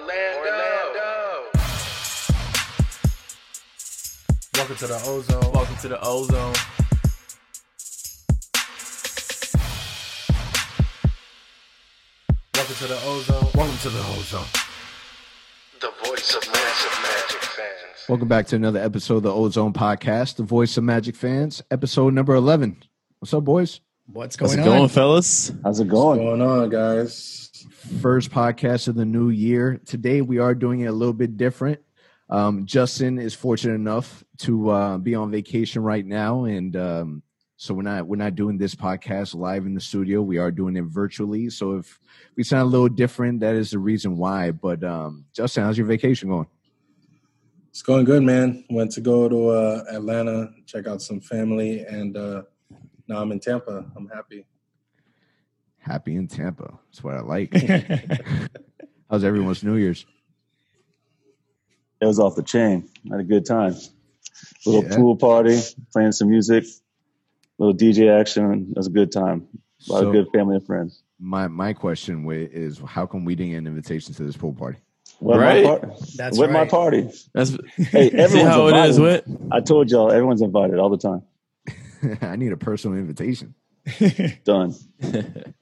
Orlando. Welcome to the Ozone. Welcome to the Ozone. Welcome to the Ozone. Welcome to the Ozone. The voice of massive magic fans. Welcome back to another episode of the Ozone Podcast, the voice of Magic fans, episode number 11. What's up, boys? What's going How's it on? going, fellas? How's it going? What's going? going on, guys? First podcast of the new year. Today, we are doing it a little bit different. Um, Justin is fortunate enough to uh, be on vacation right now, and um, so we're not we're not doing this podcast live in the studio. We are doing it virtually. So if we sound a little different, that is the reason why. But um, Justin, how's your vacation going? It's going good, man. Went to go to uh, Atlanta, check out some family, and uh, now I'm in Tampa. I'm happy. Happy in Tampa. That's what I like. how's everyone's New Year's? It was off the chain. Had a good time. Little Yeah. pool party, playing some music, little DJ action. It was a good time. A lot So- of good family and friends. My my question is how come we didn't get an invitation to this pool party? What Right. my par- That's with my party. That's Hey, see everyone's how it is. invited. With I told y'all, everyone's invited all the time. I need a personal invitation. Done.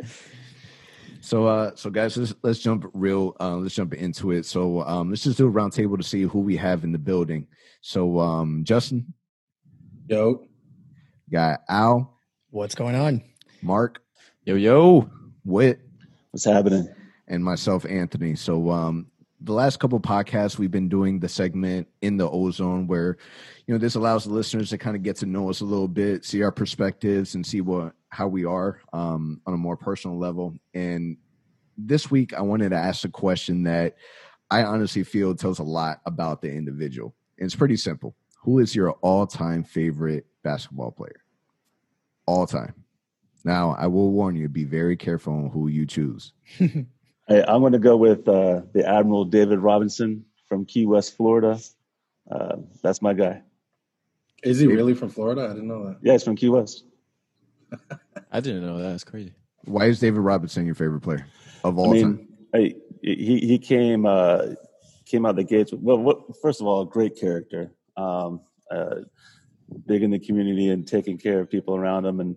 So uh so guys, let's let's jump real uh let's jump into it. So um let's just do a round table to see who we have in the building. So um Justin, Yo, got Al, What's going on? Mark, yo, yo. Wit, What's happening? and myself, Anthony. So um the last couple podcasts we've been doing the segment in the ozone where you know this allows the listeners to kind of get to know us a little bit see our perspectives and see what how we are um, on a more personal level and this week i wanted to ask a question that i honestly feel tells a lot about the individual and it's pretty simple who is your all-time favorite basketball player all time now i will warn you be very careful on who you choose Hey, I'm going to go with uh, the Admiral David Robinson from Key West, Florida. Uh, that's my guy. is he really from Florida? I didn't know that. Yeah, he's from Key West. I didn't know that. That's crazy. why is david robinson your favorite player of all I time mean, he he came uh, came out the gates. Well, what, first of all, a great character, um, uh, big in the community and taking care of people around him, and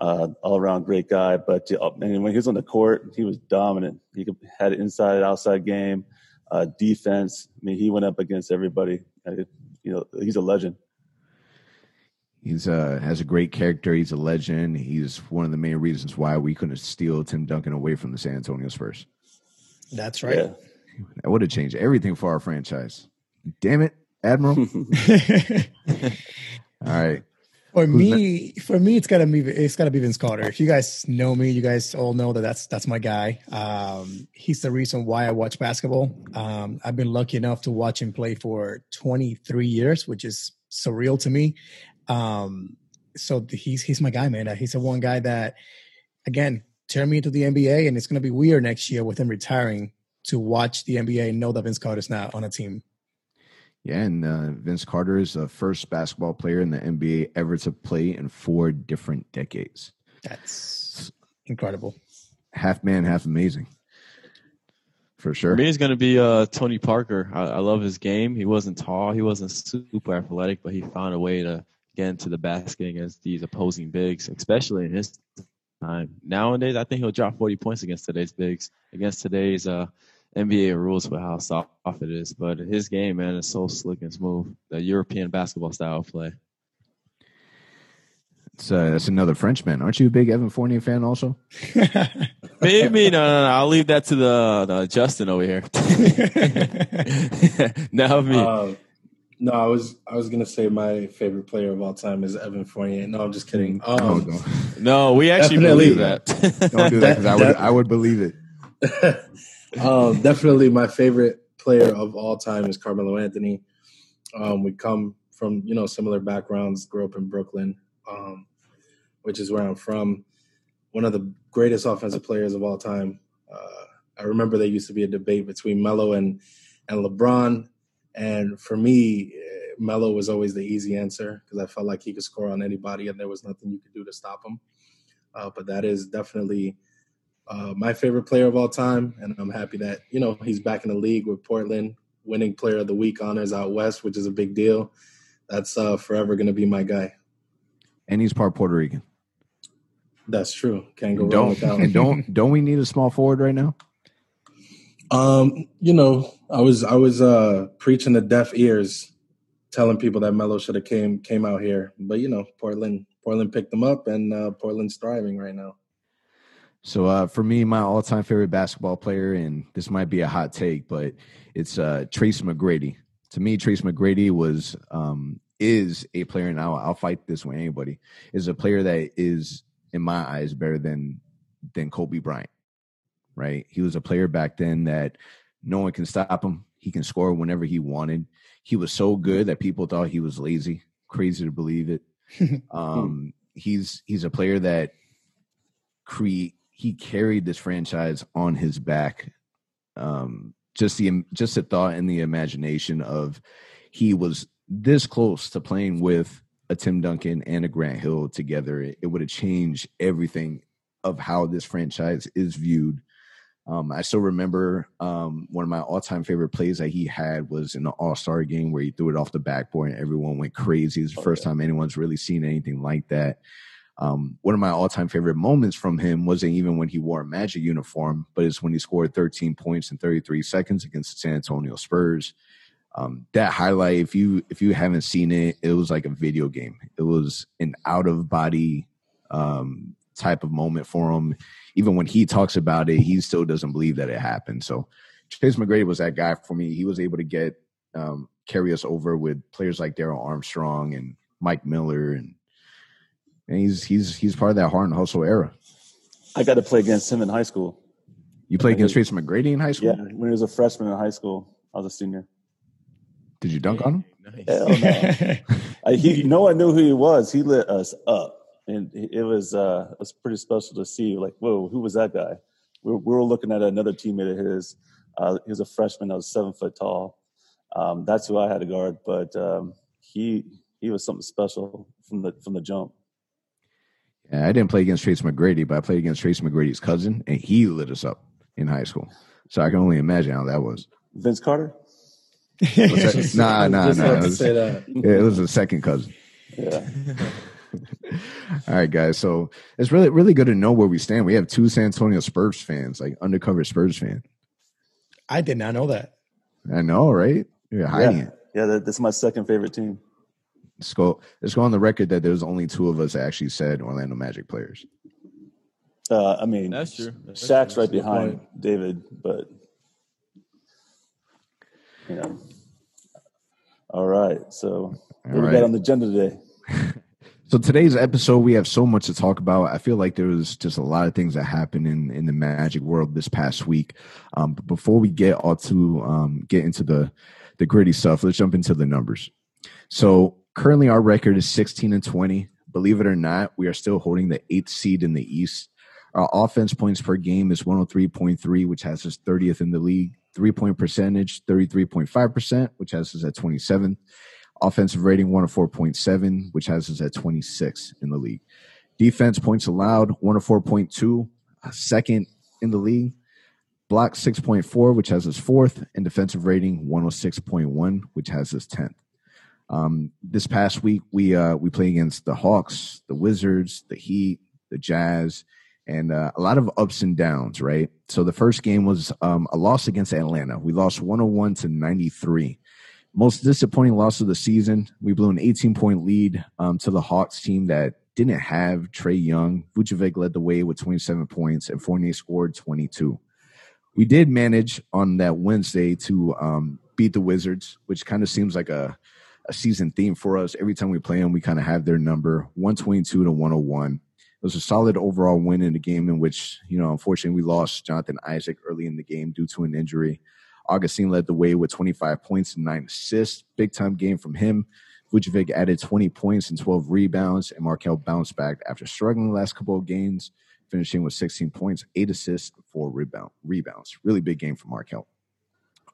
uh, all around great guy. But uh, and when he was on the court, he was dominant. He could, had an inside outside game, uh, defense. I mean, he went up against everybody. Uh, you know, he's a legend. He's uh has a great character. He's a legend. He's one of the main reasons why we couldn't steal Tim Duncan away from the San Antonio Spurs. That's right. Yeah. That would have changed everything for our franchise. Damn it, Admiral. All right. for Who's me, for me, it's gotta be it's gotta be Vince Carter. If you guys know me, you guys all know that that's that's my guy. Um, he's the reason why I watch basketball. Um, I've been lucky enough to watch him play for 23 years, which is surreal to me. Um, so he's he's my guy, man. He's the one guy that, again, turned me into the NBA, and it's gonna be weird next year with him retiring to watch the NBA and know that Vince Carter's not on a team. Yeah, and uh, Vince Carter is the first basketball player in the NBA ever to play in four different decades. That's incredible. Half man, half amazing. For sure. For sure. me, it's gonna be uh, Tony Parker. I, I love his game. He wasn't tall. He wasn't super athletic, but he found a way to get into the basket against these opposing bigs, especially in his time. Nowadays, I think he'll drop 40 points against today's bigs, against today's uh, NBA rules with how soft it is. But his game, man, is so slick and smooth. The European basketball style of play. It's, uh, that's another Frenchman. Aren't you a big Evan Fournier fan also? Maybe no, no, no. I'll leave that to the, the Justin over here. now me. Um, no, I was I was gonna say my favorite player of all time is Evan Fournier. No, I'm just kidding. Oh, Um, don't, no, we actually believe that. don't do that because I would I would believe it. um, definitely my favorite player of all time is Carmelo Anthony. Um, we come from you know similar backgrounds. Grew up in Brooklyn, um, which is where I'm from. One of the greatest offensive players of all time. Uh, I remember there used to be a debate between Melo and and LeBron, and for me, eh, Melo was always the easy answer because I felt like he could score on anybody, and there was nothing you could do to stop him. Uh, but that is definitely uh, my favorite player of all time, and I'm happy that you know he's back in the league with Portland, winning Player of the Week honors out west, which is a big deal. That's uh, forever going to be my guy. And he's part Puerto Rican. That's true. Can't go And wrong don't with that. and don't don't we need a small forward right now? Um, you know, I was I was uh preaching to deaf ears, telling people that Melo should have came came out here, but you know, Portland Portland picked them up, and uh, Portland's thriving right now. So uh, for me, my all-time favorite basketball player, and this might be a hot take, but it's uh, Tracy McGrady. To me, Tracy McGrady was um, is a player, and I'll, I'll fight this with anybody. Is a player that is, in my eyes, better than than Kobe Bryant. Right? He was a player back then that no one can stop him. He can score whenever he wanted. He was so good that people thought he was lazy. Crazy to believe it. um, he's he's a player that create he carried this franchise on his back. Um, just the just the thought and the imagination of he was this close to playing with a Tim Duncan and a Grant Hill together. It, it would have changed everything of how this franchise is viewed. Um, I still remember um, one of my all-time favorite plays that he had was in the All-Star game where he threw it off the backboard and everyone went crazy. It's the first time anyone's really seen anything like that. Um, one of my all-time favorite moments from him wasn't even when he wore a Magic uniform, but it's when he scored 13 points in 33 seconds against the San Antonio Spurs. Um, that highlight, if you if you haven't seen it, it was like a video game. It was an out-of-body um, type of moment for him. Even when he talks about it, he still doesn't believe that it happened. So Chase McGrady was that guy for me. He was able to get um, carry us over with players like Darrell Armstrong and Mike Miller and and he's he's he's part of that hard and hustle era. I got to play against him in high school. You played against Tracy McGrady in high school. Yeah, when he was a freshman in high school, I was a senior. Did you dunk on him? Nice. Hell no. I, he, no one knew who he was. He lit us up, and it was uh, it was pretty special to see. Like, whoa, who was that guy? We were, we were looking at another teammate of his. Uh, he was a freshman. that was seven foot tall. Um, that's who I had to guard, but um, he he was something special from the from the jump. Yeah, I didn't play against Tracy McGrady, but I played against Tracy McGrady's cousin, and he lit us up in high school. So I can only imagine how that was. Vince Carter. Was that- nah, nah, nah. It was, say that. yeah, it was a second cousin. Yeah, All right, guys. So it's really, really good to know where we stand. We have two San Antonio Spurs fans, like undercover Spurs fan. I did not know that. I know, right? You're hiding yeah, it. yeah. That, that's my second favorite team. Let's go. Let's go on the record that there's only two of us that actually said Orlando Magic players. Uh, I mean, That's true. That's Shaq's true. right That's behind point. David, but you know. All right, so what All we right. got on the agenda today? So today's episode, we have so much to talk about. I feel like there was just a lot of things that happened in in the Magic world this past week. Um, but before we get all to um, get into the the gritty stuff, let's jump into the numbers. So currently, our record is sixteen and twenty. Believe it or not, we are still holding the eighth seed in the East. Our offense points per game is one hundred three point three, which has us thirtieth in the league. Three point percentage, thirty three point five percent, which has us at twenty seventh offensive rating 104.7 which has us at 26 in the league. Defense points allowed 104.2 uh, in the league. Block 6.4 which has us fourth and defensive rating 106.1 which has us 10th um, this past week we uh, we play against the hawks the wizards the heat the jazz and uh, a lot of ups and downs right? So the first game was um, a loss against atlanta. We lost 101 to 93 most disappointing loss of the season. We blew an 18 point lead um, to the Hawks team that didn't have Trae Young. Vucevic led the way with 27 points, and Fournier scored 22. We did manage on that Wednesday to um, beat the Wizards, which kind of seems like a, a season theme for us. Every time we play them, we kind of have their number 122 to 101. It was a solid overall win in the game in which, you know, unfortunately, we lost Jonathan Isaac early in the game due to an injury. Augustin led the way with 25 points and nine assists. Big time game from him. Vucevic added 20 points and 12 rebounds, and Markelle bounced back after struggling the last couple of games, finishing with 16 points, eight assists, four rebound rebounds. Really big game for Markelle.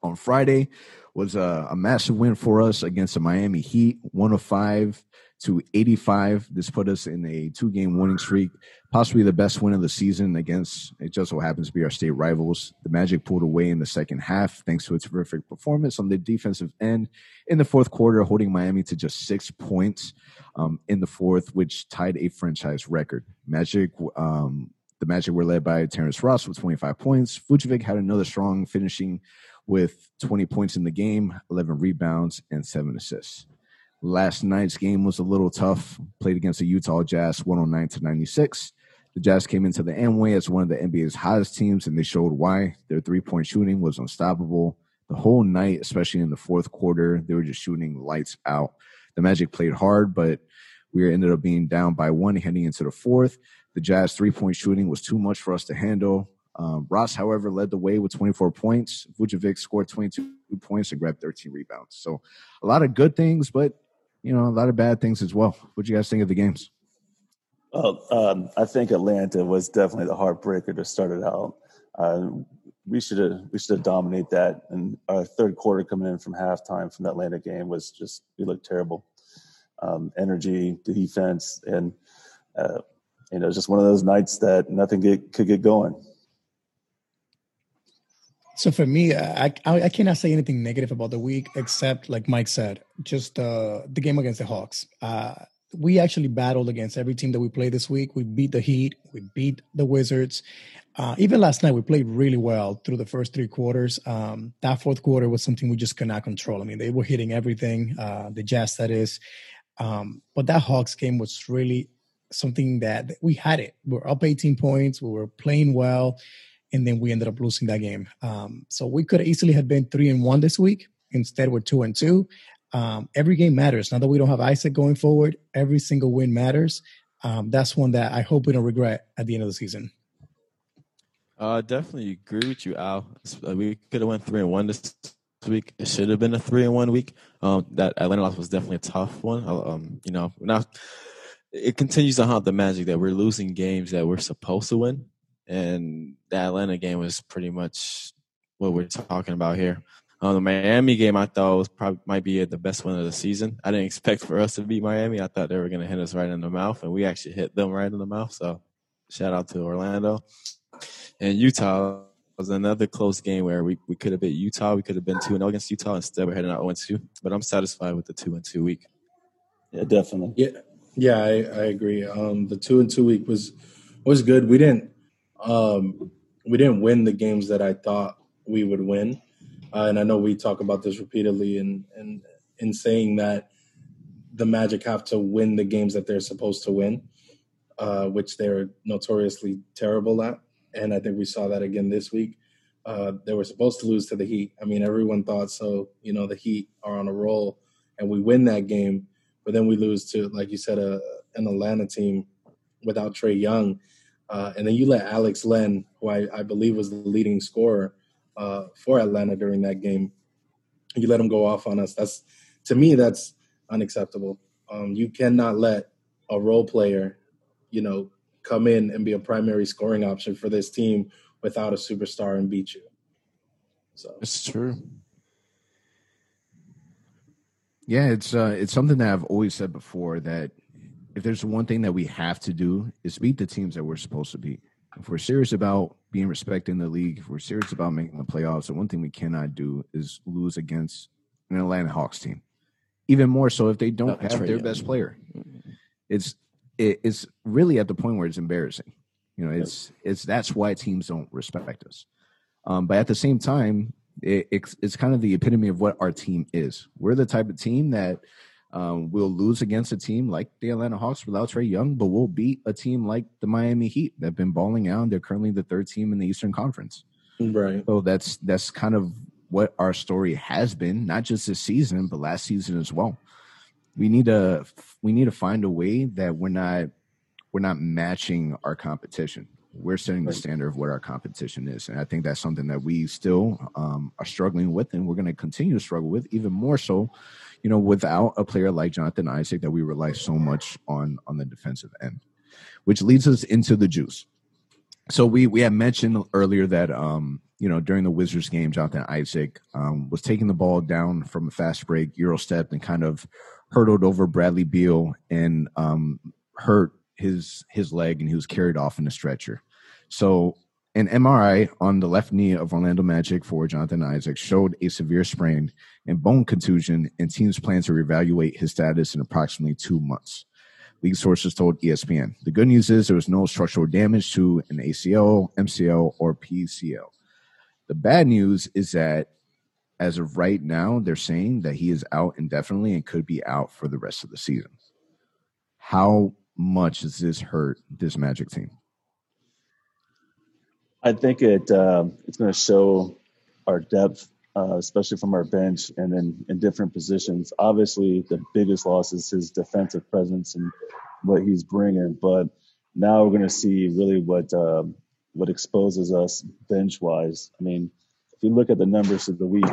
On Friday was a, a massive win for us against the Miami Heat, 105 to 85. This put us in a two game winning streak, possibly the best win of the season against it just so happens to be our state rivals. The Magic pulled away in the second half thanks to a terrific performance on the defensive end in the fourth quarter, holding Miami to just six points um, in the fourth, which tied a franchise record. Magic, um, the Magic were led by Terrence Ross with 25 points. Vucevic had another strong finishing with 20 points in the game, 11 rebounds, and seven assists. Last night's game was a little tough. Played against the Utah Jazz 109 to 96. The Jazz came into the Amway as one of the NBA's hottest teams, and they showed why. Their three point shooting was unstoppable. The whole night, especially in the fourth quarter, they were just shooting lights out. The Magic played hard, but we ended up being down by one heading into the fourth. The Jazz three point shooting was too much for us to handle. Um, Ross, however, led the way with 24 points. Vucevic scored 22 points and grabbed 13 rebounds. So a lot of good things, but you know a lot of bad things as well. What do you guys think of the games? Well, um, I think Atlanta was definitely the heartbreaker to start it out. Uh, we should have we should have dominated that, and our third quarter coming in from halftime from the Atlanta game was just we looked terrible. Um, energy, defense, and uh, you know, just one of those nights that nothing get, could get going. So for me, I, I, I cannot say anything negative about the week except, like Mike said, just uh, the game against the Hawks. Uh, we actually battled against every team that we played this week. We beat the Heat, we beat the Wizards. Uh, even last night, we played really well through the first three quarters. Um, that fourth quarter was something we just could not control. I mean, they were hitting everything, uh, the Jazz that is. Um, but that Hawks game was really something that we had it. We we're up 18 points, we were playing well and then we ended up losing that game. Um, so we could easily have been three and one this week. Instead, we're two and two. Um, every game matters. Now that we don't have Isaac going forward, every single win matters. Um, that's one that I hope we don't regret at the end of the season. Uh, definitely agree with you, Al. Uh, we could have went three and one this week. It should have been a three and one week. Um, that Atlanta loss was definitely a tough one. Uh, um, you know, now it continues to haunt the magic that we're losing games that we're supposed to win and the Atlanta game was pretty much what we're talking about here. Um, the Miami game I thought was probably might be the best one of the season. I didn't expect for us to beat Miami. I thought they were going to hit us right in the mouth, and we actually hit them right in the mouth. So, shout out to Orlando and Utah was another close game where we, we could have beat Utah. We could have been two and zero against Utah. Instead, we're heading out one two. But I'm satisfied with the two and two week. Yeah, definitely. Yeah, yeah, I, I agree. Um, the two and two week was was good. We didn't um, we didn't win the games that I thought we would win. Uh, and I know we talk about this repeatedly and and in saying that the Magic have to win the games that they're supposed to win, uh, which they're notoriously terrible at. And I think we saw that again this week. Uh, they were supposed to lose to the Heat. I mean, everyone thought so. You know, the Heat are on a roll, and we win that game, but then we lose to, like you said, a, an Atlanta team without Trae Young uh, and then you let Alex Len, who I, I believe was the leading scorer uh, for Atlanta during that game, you let him go off on us. That's to me, that's unacceptable. Um, you cannot let a role player, you know, come in and be a primary scoring option for this team without a superstar and beat you. So it's true. Yeah, it's uh, it's something that I've always said before that if there's one thing that we have to do is beat the teams that we're supposed to beat. If we're serious about being respected in the league, if we're serious about making the playoffs, the one thing we cannot do is lose against an Atlanta Hawks team. Even more so if they don't have their best player. It's it, it's really at the point where it's embarrassing. You know, it's it's that's why teams don't respect us. Um, but at the same time, it, it's it's kind of the epitome of what our team is. We're the type of team that um, we'll lose against a team like the Atlanta Hawks without Trae Young, but we'll beat a team like the Miami Heat that've been balling out. They're currently the third team in the Eastern Conference. Right. So that's that's kind of what our story has been, not just this season, but last season as well. We need to we need to find a way that we're not we're not matching our competition. We're setting the standard of what our competition is, and I think that's something that we still um, are struggling with, and we're going to continue to struggle with, even more so you know, without a player like Jonathan Isaac that we rely so much on on the defensive end, which leads us into the juice. So we we had mentioned earlier that um you know, during the Wizards game, Jonathan Isaac um, was taking the ball down from a fast break, Euro stepped, and kind of hurdled over Bradley Beal and um, hurt his his leg, and he was carried off in a stretcher. So an MRI on the left knee of Orlando Magic for Jonathan Isaac showed a severe sprain and bone contusion, and teams plan to reevaluate his status in approximately two months. League sources told ESPN. The good news is there was no structural damage to an ACL, MCL, or PCL. The bad news is that as of right now, they're saying that he is out indefinitely and could be out for the rest of the season. How much does this hurt this Magic team? I think it uh, it's going to show our depth, uh, especially from our bench and then in different positions. Obviously, the biggest loss is his defensive presence and what he's bringing. But now we're going to see really what um, what exposes us bench wise. I mean, if you look at the numbers of the week,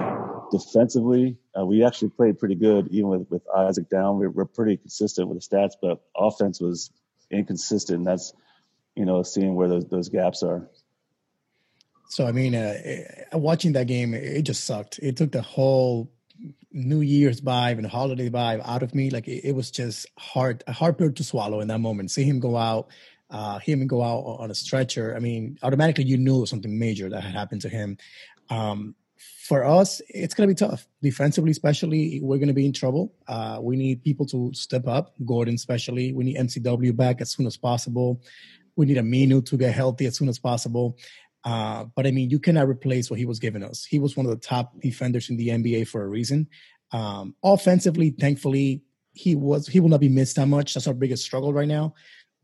defensively, uh, we actually played pretty good, even with, with Isaac down. We're, we're pretty consistent with the stats, but offense was inconsistent. And that's, you know, seeing where those, those gaps are. So, I mean, uh, uh watching that game, it just sucked. It took the whole New Year's vibe and holiday vibe out of me. Like it, it was just hard, a hard pill to swallow in that moment. See him go out, uh, him go out on a stretcher. I mean, automatically you knew something major that had happened to him. Um, for us, it's going to be tough. Defensively, especially, we're going to be in trouble. Uh, we need people to step up. Gordon, especially. We need MCW back as soon as possible. We need Aminu to get healthy as soon as possible. Uh, but I mean, you cannot replace what he was giving us. He was one of the top defenders in the NBA for a reason. Um, offensively, thankfully, he was he will not be missed that much. That's our biggest struggle right now.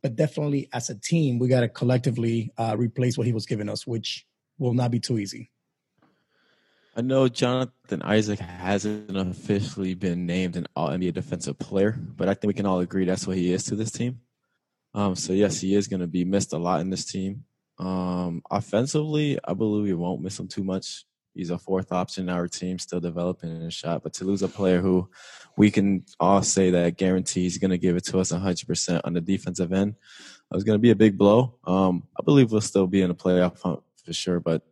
But definitely, as a team, we got to collectively uh, replace what he was giving us, which will not be too easy. I know Jonathan Isaac hasn't officially been named an All NBA Defensive Player, but I think we can all agree that's what he is to this team. Um, so yes, he is going to be missed a lot in this team. Um, offensively, I believe we won't miss him too much. He's a fourth option in our team, still developing in his shot. But to lose a player who we can all say that guarantees he's going to give it to us 100% on the defensive end, it was going to be a big blow. Um, I believe we'll still be in a playoff hunt for sure, but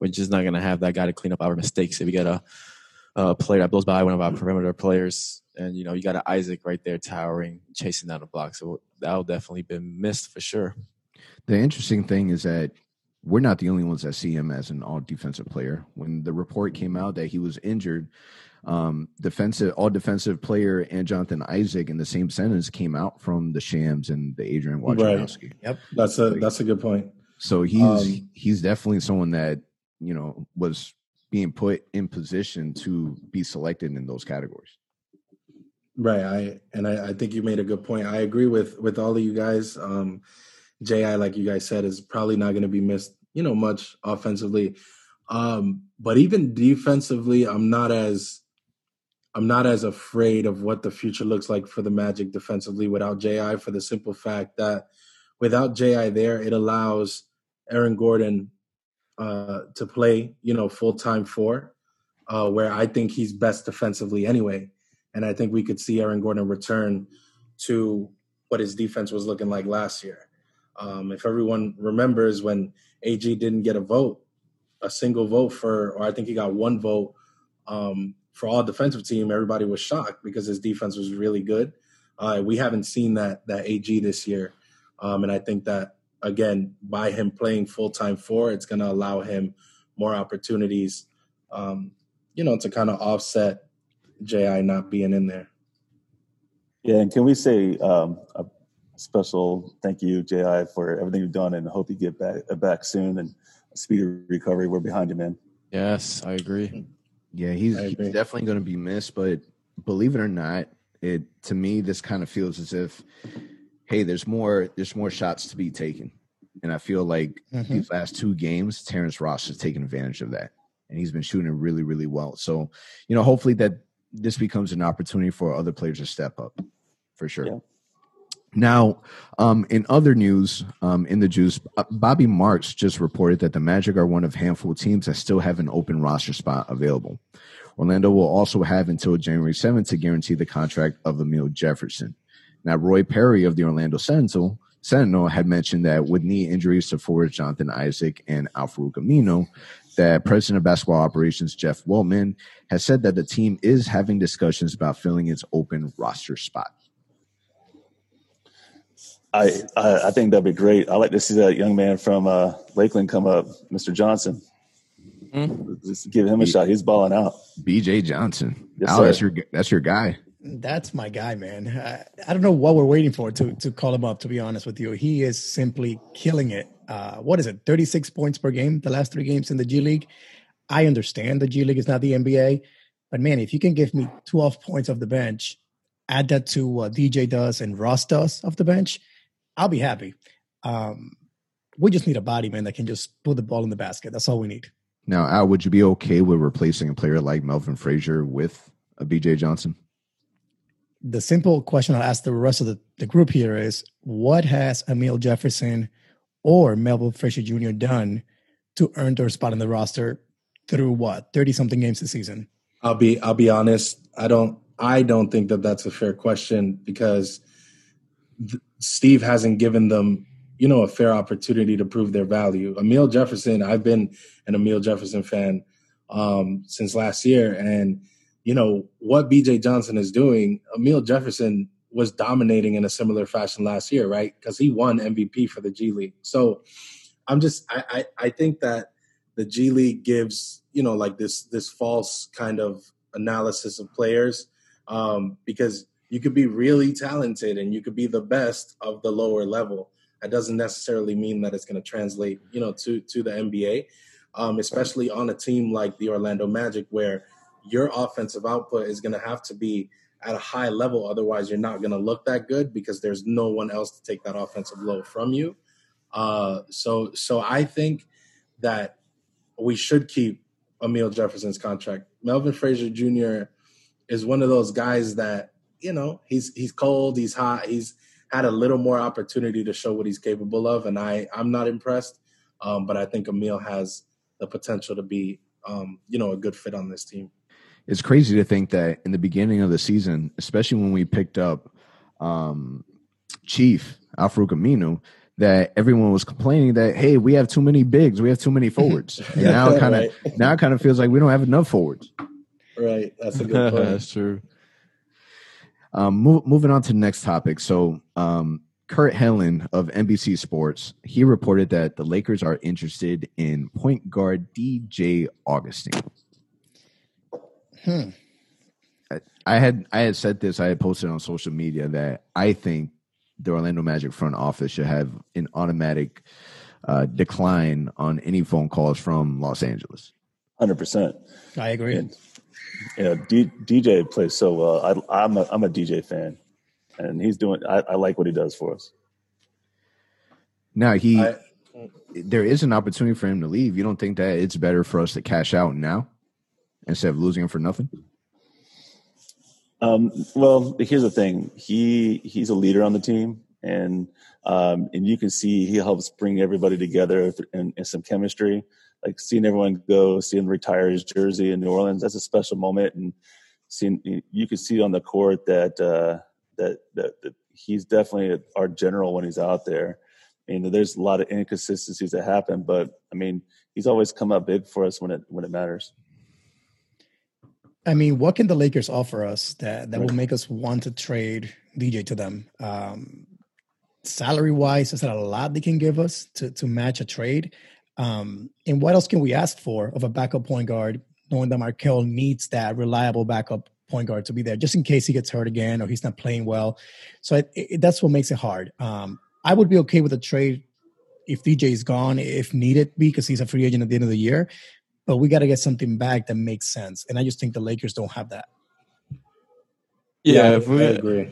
we're just not going to have that guy to clean up our mistakes. If we get a, a player that blows by one of our perimeter players, and you know you got an Isaac right there towering, chasing down the block, so that'll definitely be missed for sure. The interesting thing is that we're not the only ones that see him as an all defensive player. When the report came out that he was injured, um, defensive all defensive player and Jonathan Isaac in the same sentence came out from the Shams and the Adrian Wojnarowski. Right. Yep, that's a that's a good point. So he's um, he's definitely someone that you know was being put in position to be selected in those categories. Right. I and I, I think you made a good point. I agree with with all of you guys. Um, Ji, like you guys said, is probably not going to be missed, you know, much offensively. Um, but even defensively, I'm not as I'm not as afraid of what the future looks like for the Magic defensively without Ji. For the simple fact that without Ji there, it allows Aaron Gordon uh, to play, you know, full time four, uh, where I think he's best defensively anyway. And I think we could see Aaron Gordon return to what his defense was looking like last year. Um, if everyone remembers when AG didn't get a vote, a single vote for, or I think he got one vote um, for all defensive team, everybody was shocked because his defense was really good. Uh, we haven't seen that that AG this year, um, and I think that again by him playing full time four, it's going to allow him more opportunities, um, you know, to kind of offset Ji not being in there. Yeah, and can we say um, a special thank you, Ji, for everything you've done, and hope you get back uh, back soon and speedy recovery. We're behind you, man. Yes, I agree. Yeah, he's, agree. he's definitely going to be missed, but believe it or not, it to me this kind of feels as if, hey, there's more there's more shots to be taken, and I feel like mm-hmm. these last two games, Terrence Ross has taken advantage of that, and he's been shooting really really well. So, you know, hopefully that this becomes an opportunity for other players to step up, for sure. Yeah. Now, um, in other news, um, in the juice, Bobby Marks just reported that the Magic are one of handful of teams that still have an open roster spot available. Orlando will also have until January 7th to guarantee the contract of Amile Jefferson. Now, Roy Parry of the Orlando Sentinel Sentinel had mentioned that with knee injuries to forwards Jonathan Isaac and Al-Farouq Aminu, that President of Basketball Operations Jeff Weltman has said that the team is having discussions about filling its open roster spot. I, I, I think that'd be great. I like to see that young man from uh, Lakeland come up, Mr. Johnson. Mm-hmm. Just give him a shot. He's balling out. BJ Johnson. Yes, Al, that's your that's your guy. That's my guy, man. I, I, don't know what we're waiting for to to call him up. To be honest with you, he is simply killing it. Uh, what is it? Thirty six points per game. The last three games in the G League. I understand the G League is not the NBA, but man, if you can give me twelve points off the bench, add that to what DJ does and Ross does off the bench, I'll be happy. Um, we just need a body man that can just put the ball in the basket. That's all we need. Now, Al, would you be okay with replacing a player like Melvin Frazier with a BJ Johnson? The simple question I'll ask the rest of the, the group here is what has Amile Jefferson or Melvin Frazier Jr. done to earn their spot in the roster through what 30 something games this season? I'll be I'll be honest. I don't I don't think that that's a fair question because th- Steve hasn't given them you know, a fair opportunity to prove their value. Amile Jefferson, I've been an Amile Jefferson fan um, since last year, and you know what BJ Johnson is doing. Amile Jefferson was dominating in a similar fashion last year, right? Because he won MVP for the G League. So I'm just, I, I, I think that the G League gives you know like this this false kind of analysis of players um, because you could be really talented and you could be the best of the lower level that doesn't necessarily mean that it's going to translate, you know, to to the NBA, um, especially on a team like the Orlando Magic, where your offensive output is going to have to be at a high level. Otherwise, you're not going to look that good because there's no one else to take that offensive load from you. Uh, so, so I think that we should keep Amile Jefferson's contract. Melvin Frazier Jr. is one of those guys that you know he's he's cold, he's hot, he's had a little more opportunity to show what he's capable of, and I I'm not impressed. Um, but I think Amile has the potential to be um, you know a good fit on this team. It's crazy to think that in the beginning of the season, especially when we picked up um, Chief Al-Farouq Aminu, that everyone was complaining that hey, we have too many bigs, we have too many forwards. And now kind of right. now it kind of feels like we don't have enough forwards. Right, that's a good point. that's true. Um, move, moving on to the next topic. So, um, Kurt Helin of NBC Sports, he reported that the Lakers are interested in point guard DJ Augustin. Hmm. I, I had I had said this. I had posted on social media that I think the Orlando Magic front office should have an automatic uh, decline on any phone calls from Los Angeles. Hundred percent. I agree. And you know, D, DJ plays so well. I, am a, I'm a DJ fan, and he's doing. I, I, like what he does for us. Now he, I, there is an opportunity for him to leave. You don't think that it's better for us to cash out now instead of losing him for nothing? Um, well, here's the thing. He he's a leader on the team, and um, and you can see he helps bring everybody together and, and some chemistry like seeing everyone go, seeing retire his jersey in New Orleans. That's a special moment, and seeing you can see on the court that uh, that, that, that he's definitely our general when he's out there. I mean, there's a lot of inconsistencies that happen, but I mean, he's always come up big for us when it when it matters. I mean, what can the Lakers offer us that that will make us want to trade DJ to them? Um, salary wise, is that a lot they can give us to to match a trade? Um, and what else can we ask for of a backup point guard, knowing that Markelle needs that reliable backup point guard to be there just in case he gets hurt again or he's not playing well. So it, it, that's what makes it hard. Um, I would be okay with a trade if DJ is gone, if needed, because he's a free agent at the end of the year. But we got to get something back that makes sense, and I just think the Lakers don't have that. Yeah, yeah if we, I agree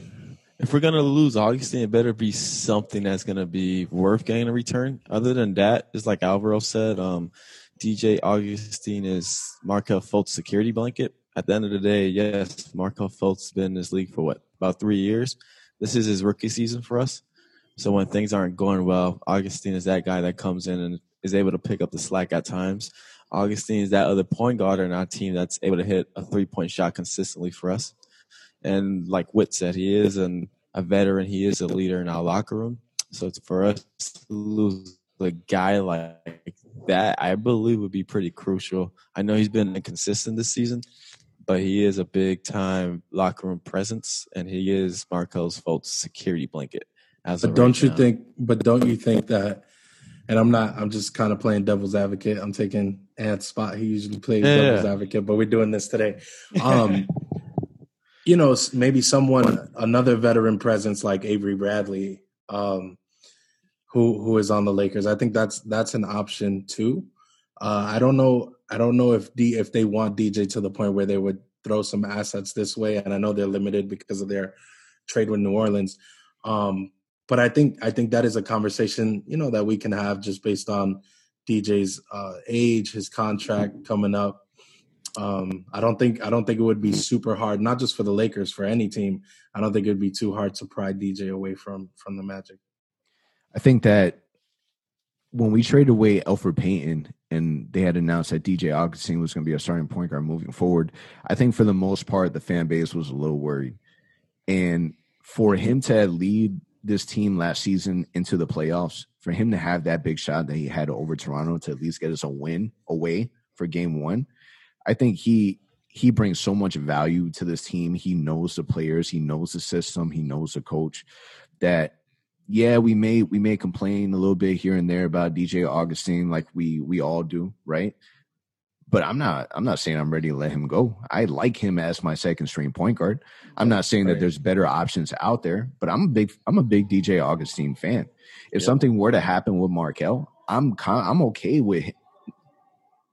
if we're gonna lose Augustin, it better be something that's gonna be worth getting a return. Other than that, it's like Alvaro said, um, DJ Augustin is Markelle Fultz security blanket. At the end of the day, yes, Markelle Fultz has been in this league for what about three years. This is his rookie season for us. So when things aren't going well, Augustin is that guy that comes in and is able to pick up the slack at times. Augustin is that other point guard in our team that's able to hit a three point shot consistently for us. And like Whit said, he is an, a veteran. He is a leader in our locker room. So it's for us to lose a guy like that, I believe would be pretty crucial. I know he's been inconsistent this season, but he is a big time locker room presence, and he is Markelle's Fultz security blanket. As But don't right you now. think? But don't you think that? And I'm not. I'm just kind of playing devil's advocate. I'm taking Ant's spot. He usually plays Yeah. devil's advocate, but we're doing this today. Um, you know, maybe someone, another veteran presence like Avery Bradley, um, who who is on the Lakers. I think that's that's an option too. Uh, I don't know. I don't know if D if they want DJ to the point where they would throw some assets this way, and I know they're limited because of their trade with New Orleans. Um, but I think I think that is a conversation you know that we can have just based on DJ's uh, age, his contract coming up. Um, I don't think I don't think it would be super hard, not just for the Lakers, for any team. I don't think it would be too hard to pry DJ away from from the Magic. I think that when we traded away Elfrid Payton and they had announced that DJ Augustin was going to be a starting point guard moving forward, I think for the most part the fan base was a little worried. And for him to lead this team last season into the playoffs, for him to have that big shot that he had over Toronto to at least get us a win away for game one, I think he he brings so much value to this team. He knows the players, he knows the system, he knows the coach that yeah, we may we may complain a little bit here and there about DJ Augustin, like we we all do, right? But I'm not I'm not saying I'm ready to let him go. I like him as my second string point guard. I'm not saying that there's better options out there, but I'm a big I'm a big DJ Augustin fan. If Yep. something were to happen with Markelle, I'm con- I'm okay with.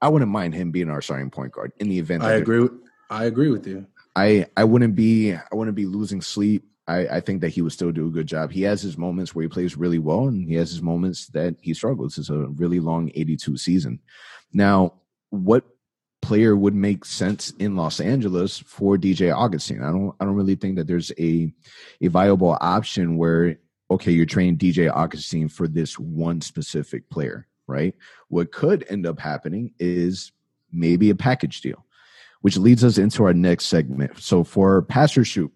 I wouldn't mind him being our starting point guard in the event. I agree. With, I agree with you. I I wouldn't be I wouldn't be losing sleep. I, I think that he would still do a good job. He has his moments where he plays really well, and he has his moments that he struggles. It's a really long 82 season. Now, what player would make sense in Los Angeles for DJ Augustin? I don't I don't really think that there's a a viable option where okay, you're training DJ Augustin for this one specific player, right? What could end up happening is maybe a package deal which leads us into our next segment. So for pastor shoot,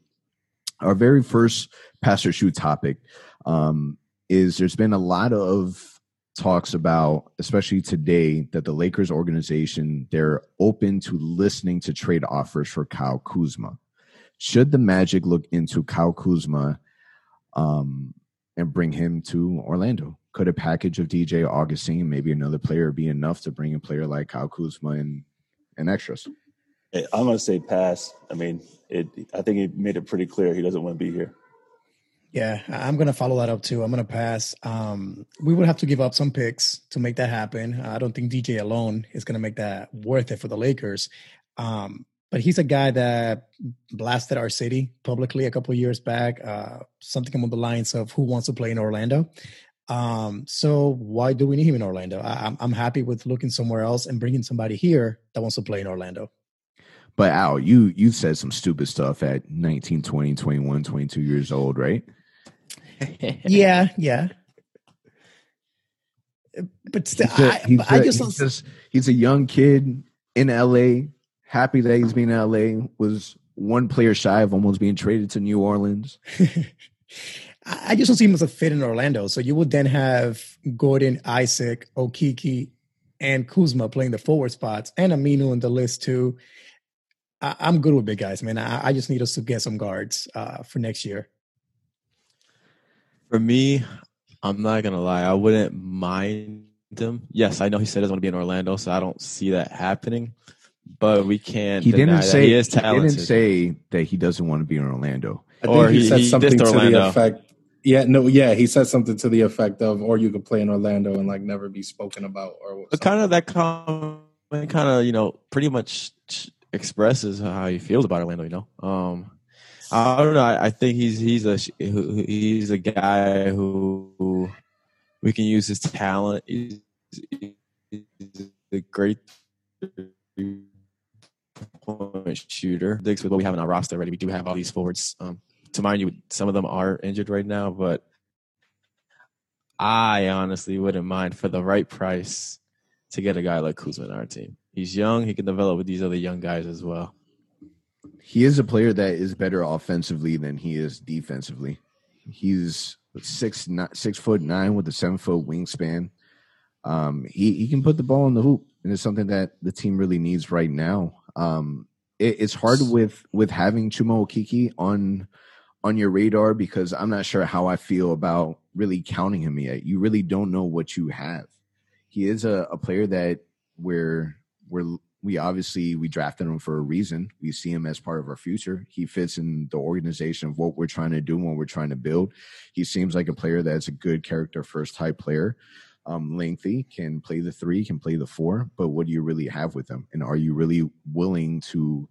our very first pastor shoot topic um, is there's been a lot of talks about, especially today, that the Lakers organization they're open to listening to trade offers for Kyle Kuzma. Should the Magic look into Kyle Kuzma um, and bring him to Orlando? Could a package of DJ Augustin, maybe another player, be enough to bring a player like Kyle Kuzma and and extras? I'm going to say pass. I mean, it. I think he made it pretty clear he doesn't want to be here. Yeah, I- I'm gonna follow that up too. I'm gonna pass. Um, we would have to give up some picks to make that happen. I don't think DJ alone is gonna make that worth it for the Lakers. Um, but he's a guy that blasted our city publicly a couple of years back. Uh, something along the lines of "Who wants to play in Orlando?" Um, so why do we need him in Orlando? I, I'm I'm happy with looking somewhere else and bringing somebody here that wants to play in Orlando. But Al, you you said some stupid stuff at 19, 20, 21, 22 years old, right? Yeah, yeah. But still, He's a- I, he's but I a- just he's just he's a young kid in LA, happy that he's being in LA, was one player shy of almost being traded to New Orleans. I I just don't see him as a fit in Orlando. So you would then have Gordon, Isaac, Okeke, and Kuzma playing the forward spots, and Aminu in the list too. I, I'm good with big guys, man. I, I just need us to get some guards uh, for next year. For me, I'm not gonna lie. I wouldn't mind him. Yes, I know he said he doesn't want to be in Orlando, so I don't see that happening. But we can't. He deny didn't that say he is he didn't say that he doesn't want to be in Orlando. I think Or he, he- said something dissed to Orlando. the effect. Yeah, no, yeah, he said something to the effect of, or you could play in Orlando and like never be spoken about, or But kind of that comment kind of you know pretty much expresses how he feels about Orlando. You know, um, I don't know. I, I think he's he's a he's a guy who, who we can use his talent. He's, he's a great point shooter. With what we have in our roster already. We do have all these forwards. Um, to mind you, some of them are injured right now, but I honestly wouldn't mind for the right price to get a guy like Kuzma in our team. He's young. He can develop with these other young guys as well. He is a player that is better offensively than he is defensively. He's six foot nine with a seven foot wingspan. Um, he he can put the ball in the hoop, and it's something that the team really needs right now. Um, it, it's hard with with having Chuma Okeke on on your radar because I'm not sure how I feel about really counting him yet. You really don't know what you have. He is a, a player that we're we're we obviously we drafted him for a reason. We see him as part of our future. He fits in the organization of what we're trying to do and what we're trying to build. He seems like a player that's a good character first type player. Um, lengthy, can play the three, can play the four, but what do you really have with him? And are you really willing to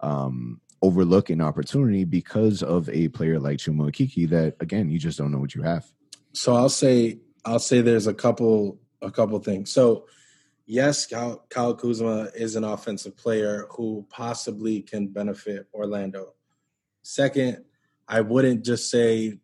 um, overlook an opportunity because of a player like Chuma that again you just don't know what you have? So I'll say I'll say there's a couple a couple things. So yes, Kyle Kuzma is an offensive player who possibly can benefit Orlando. Second, I wouldn't just say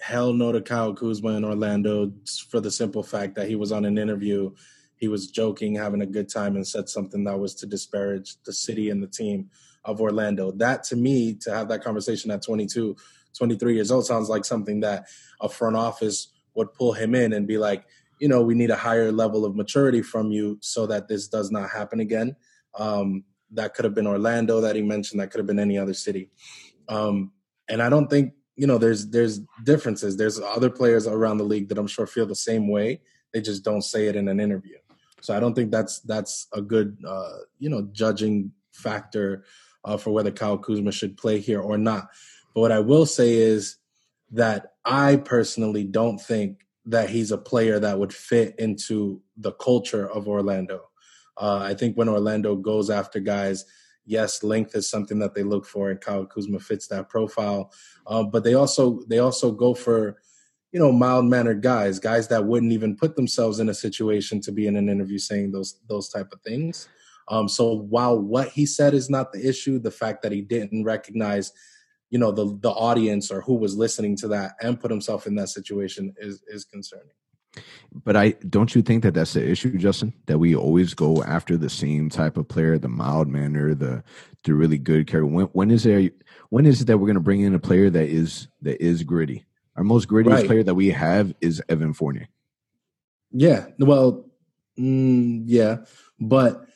hell no to Kyle Kuzma in Orlando for the simple fact that he was on an interview. He was joking, having a good time, and said something that was to disparage the city and the team of Orlando. That to me, to have that conversation at 22, 23 years old, sounds like something that a front office would pull him in and be like, you know, we need a higher level of maturity from you so that this does not happen again. Um, that could have been Orlando that he mentioned. That could have been any other city. Um, and I don't think you know there's there's differences. There's other players around the league that I'm sure feel the same way. They just don't say it in an interview. So I don't think that's that's a good uh, you know judging factor uh, for whether Kyle Kuzma should play here or not. But what I will say is that I personally don't think that he's a player that would fit into the culture of Orlando. Uh, I think when Orlando goes after guys, yes, length is something that they look for, and Kyle Kuzma fits that profile. Uh, but they also they also go for you know mild mannered guys, guys that wouldn't even put themselves in a situation to be in an interview saying those those type of things. Um, so while what he said is not the issue, the fact that he didn't recognize, you know, the the audience or who was listening to that and put himself in that situation is is concerning. But I don't you think that that's the issue, Justin? That we always go after the same type of player, the mild manner, the the really good character. When when is there? When is it that we're going to bring in a player that is that is gritty? Our most grittiest right. player that we have is Evan Fournier. Yeah, well, mm, yeah, but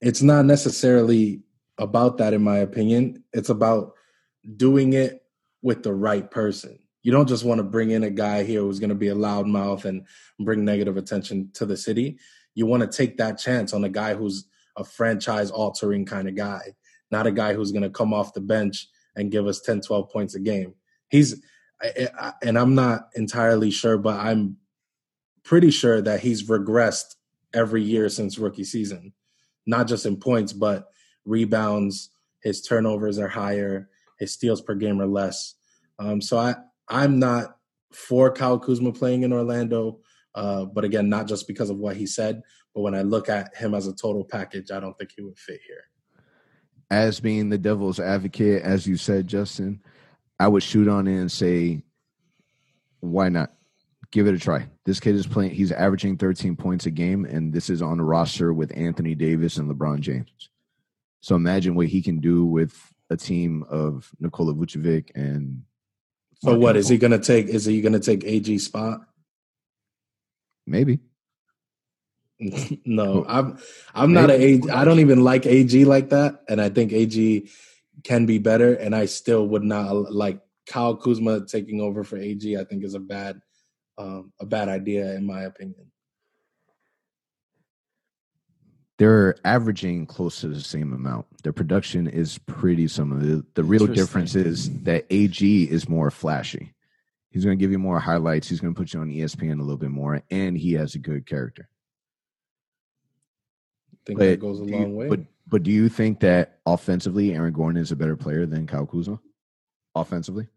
it's not necessarily about that in my opinion. It's about doing it with the right person. You don't just want to bring in a guy here who's going to be a loudmouth and bring negative attention to the city. You want to take that chance on a guy who's a franchise altering kind of guy not a guy who's going to come off the bench and give us 10 12 points a game. He's and i'm not entirely sure but i'm pretty sure that he's regressed every year since rookie season not just in points, but rebounds. His turnovers are higher. His steals per game are less. Um, so I I'm not for Kyle Kuzma playing in Orlando, uh, but again, not just because of what he said, but when I look at him as a total package, I don't think he would fit here. As being the devil's advocate, as you said, Justin, I would shoot on in and say, why not? Give it a try. This kid is playing. He's averaging 13 points a game, and this is on the roster with Anthony Davis and LeBron James. So imagine what he can do with a team of Nikola Vucevic and. So Mark what is he going to take? Is he going to take AG spot? Maybe. no, I'm. I'm not a AG. I don't even like AG like that, and I think AG can be better. And I still would not like Kyle Kuzma taking over for AG. I think is a bad um, a bad idea, in my opinion. They're averaging close to the same amount. Their production is pretty similar. The, the real difference is that AG is more flashy. He's going to give you more highlights. He's going to put you on ESPN a little bit more, and he has a good character. I think but that goes a long you, way. But but do you think that offensively, Aaron Gordon is a better player than Kyle Kuzma? Offensively,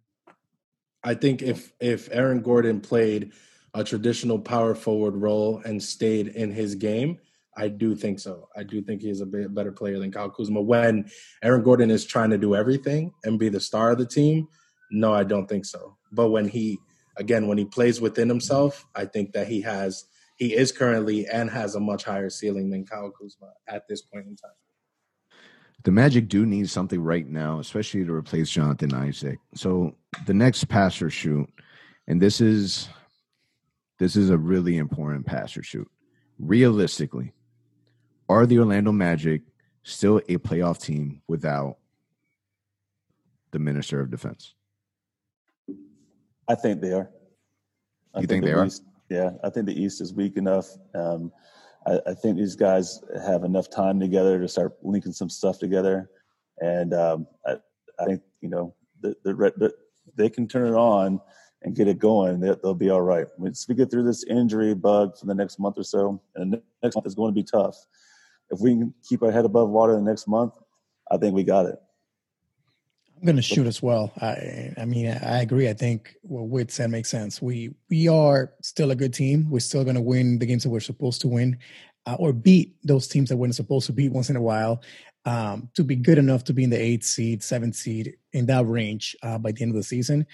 I think if if Aaron Gordon played a traditional power forward role and stayed in his game, I do think so. I do think he's a bit better player than Kyle Kuzma. When Aaron Gordon is trying to do everything and be the star of the team, no, I don't think so. But when he again when he plays within himself, I think that he has he is currently and has a much higher ceiling than Kyle Kuzma at this point in time. The Magic do need something right now, especially to replace Jonathan Isaac. So the next passer shoot, and this is this is a really important passer shoot. Realistically, are the Orlando Magic still a playoff team without the Minister of Defense? I think they are. I You think they the are? East, yeah, I think the East is weak enough. Um, I, I think these guys have enough time together to start linking some stuff together, and um, I, I think you know the, the, the, they can turn it on and get it going. They, they'll be all right. Once we get through this injury bug for the next month or so, and the next month is going to be tough. If we can keep our head above water the next month, I think we got it. I'm going to shoot as well. I, I mean, I agree. I think what Witt said makes sense. We we are still a good team. We're still going to win the games that we're supposed to win, uh, or beat those teams that we're supposed to beat once in a while. Um, to be good enough to be in the eighth seed, seventh seed in that range uh, by the end of the season.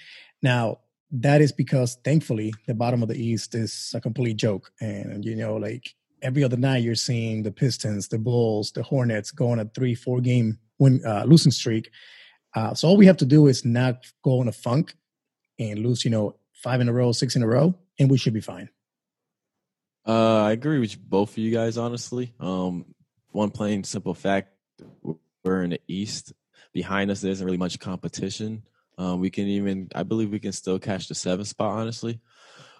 Now that is because thankfully the bottom of the East is a complete joke, and you know, like every other night you're seeing the Pistons, the Bulls, the Hornets going a three, four game win uh, losing streak. Uh, so all we have to do is not go in a funk and lose, you know, five in a row, six in a row, and we should be fine. Uh, I agree with both of you guys, honestly. Um, one plain simple fact: we're in the East. Behind us, there isn't really much competition. Um, we can even, I believe, we can still catch the seventh spot, honestly.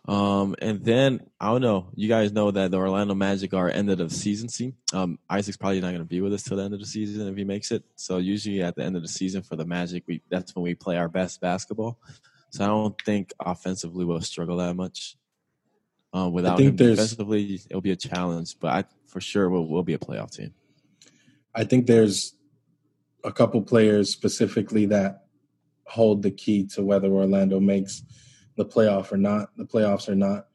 Um, and then I don't know. You guys know that the Orlando Magic are end of the season team. Um, Isaac's probably not going to be with us till the end of the season if he makes it. So usually at the end of the season for the Magic, we that's when we play our best basketball. So I don't think offensively we'll struggle that much. Um, without think him defensively, it'll be a challenge. But I for sure we'll, we'll be a playoff team. I think there's a couple players specifically that hold the key to whether Orlando makes the playoff or not, the playoffs or not.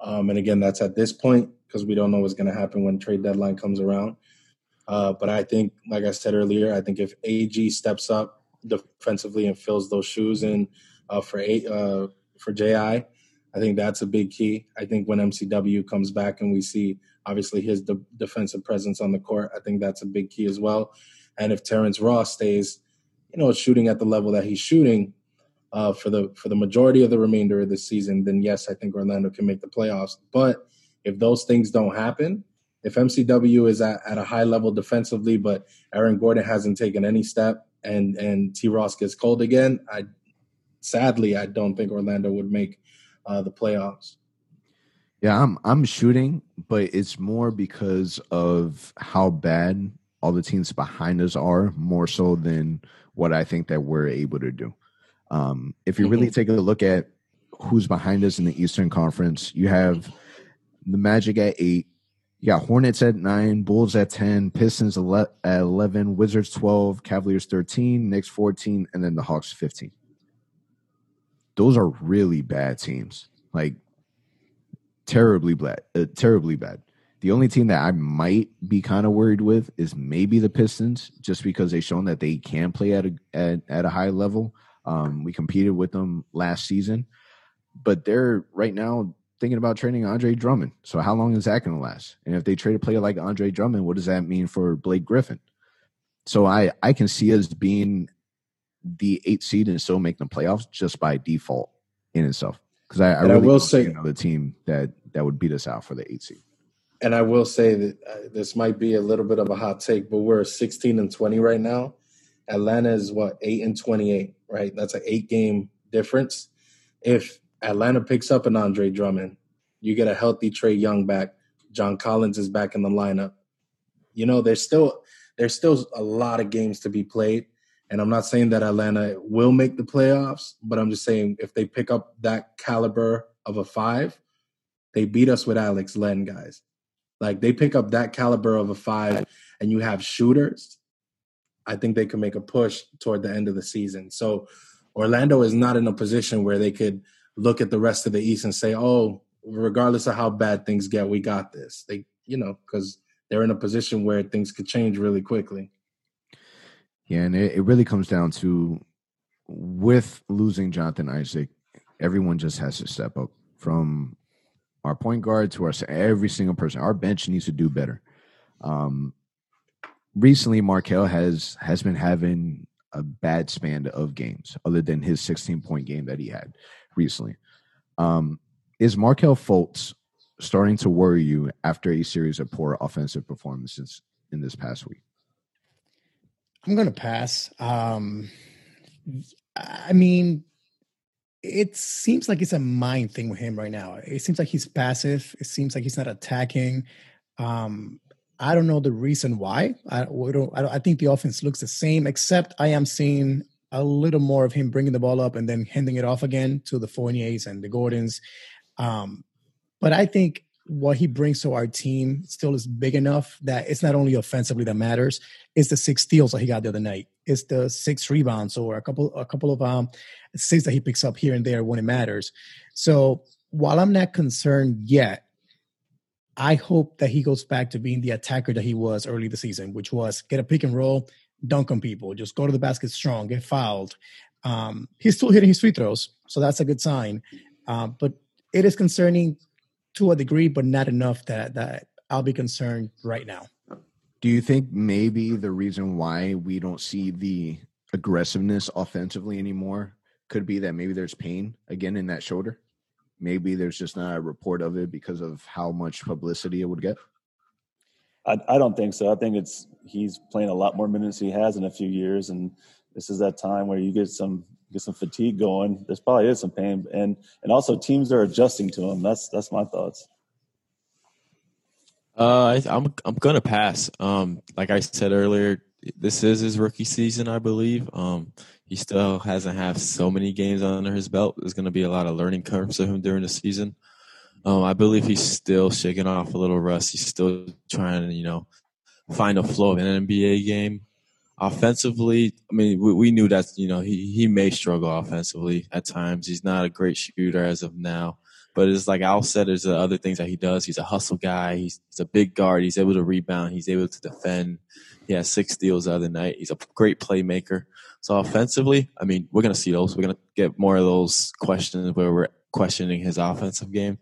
Um, and again, that's at this point because we don't know what's going to happen when trade deadline comes around. Uh, but I think, like I said earlier, I think if AG steps up defensively and fills those shoes in uh, for a, uh, for JI, I think that's a big key. I think when MCW comes back and we see obviously his de- defensive presence on the court, I think that's a big key as well. And if Terrence Ross stays, you know, shooting at the level that he's shooting uh, for the for the majority of the remainder of the season, then yes, I think Orlando can make the playoffs. But if those things don't happen, if MCW is at, at a high level defensively, but Aaron Gordon hasn't taken any step, and and T Ross gets cold again, I sadly I don't think Orlando would make uh, the playoffs. Yeah, I'm I'm shooting, but it's more because of how bad all the teams behind us are, more so than what I think that we're able to do. Um, if you really take a look at who's behind us in the Eastern Conference, you have the Magic at eight, you got Hornets at nine, Bulls at ten, Pistons at eleven, Wizards twelve, Cavaliers thirteen, Knicks fourteen, and then the Hawks fifteen. Those are really bad teams. Like terribly bad, uh, terribly bad. The only team that I might be kind of worried with is maybe the Pistons, just because they've shown that they can play at a at, at a high level. Um, we competed with them last season, but they're right now thinking about trading Andre Drummond. So how long is that going to last? And if they trade a player like Andre Drummond, what does that mean for Blake Griffin? So I I can see us being the eight seed and still making the playoffs just by default in itself. Because I, I And I will say- another team that that would beat us out for the eight seed. And I will say that uh, this might be a little bit of a hot take, but we're 16 and 20 right now. Atlanta is what eight and 28, right? That's an eight game difference. If Atlanta picks up an Andre Drummond, you get a healthy Trae Young back. John Collins is back in the lineup. You know, there's still there's still a lot of games to be played. And I'm not saying that Atlanta will make the playoffs, but I'm just saying if they pick up that caliber of a five, they beat us with Alex Len, guys. Like they pick up that caliber of a five and you have shooters, I think they can make a push toward the end of the season. So Orlando is not in a position where they could look at the rest of the East and say, oh, regardless of how bad things get, we got this. They, you know, because they're in a position where things could change really quickly. Yeah, and it, it really comes down to with losing Jonathan Isaac, everyone just has to step up from our point guard to our every single person. Our bench needs to do better. Um, recently, Markelle has has been having a bad span of games, other than his 16 point game that he had recently. Um, is Markelle Fultz starting to worry you after a series of poor offensive performances in this past week? I'm going to pass. Um, I mean, it seems like it's a mind thing with him right now. It seems like he's passive. It seems like he's not attacking. Um, I don't know the reason why. I, don't, I, think the offense looks the same, except I am seeing a little more of him bringing the ball up and then handing it off again to the Fourniers and the Gordons. Um, but I think what he brings to our team still is big enough that it's not only offensively that matters. It's the six steals that he got the other night. It's the six rebounds or a couple a couple of um assists that he picks up here and there when it matters. So while I'm not concerned yet, I hope that he goes back to being the attacker that he was early the season, which was get a pick and roll, dunk on people, just go to the basket strong, get fouled. Um, he's still hitting his free throws, so that's a good sign. Uh, but it is concerning to a degree, but not enough that that I'll be concerned right now. Do you think maybe the reason why we don't see the aggressiveness offensively anymore could be that maybe there's pain again in that shoulder? Maybe there's just not a report of it because of how much publicity it would get. I, I don't think so. I think it's he's playing a lot more minutes he has in a few years, and this is that time where you get some get some fatigue going. There's probably is some pain, and and also teams are adjusting to him. That's that's my thoughts. Uh, I, I'm I'm gonna pass. Um, like I said earlier, this is his rookie season, I believe. Um, he still hasn't had so many games under his belt. There's gonna be a lot of learning curves for him during the season. Um, I believe he's still shaking off a little rust. He's still trying to, you know, find a flow of an NBA game offensively, I mean, we, we, knew that you know he he may struggle offensively at times. He's not a great shooter as of now, but it's like Al said. There's other things that he does. He's a hustle guy. He's, he's a big guard. He's able to rebound. He's able to defend. He had six steals the other night. He's a great playmaker. So offensively, I mean, we're gonna see those. We're gonna get more of those questions where we're questioning his offensive game.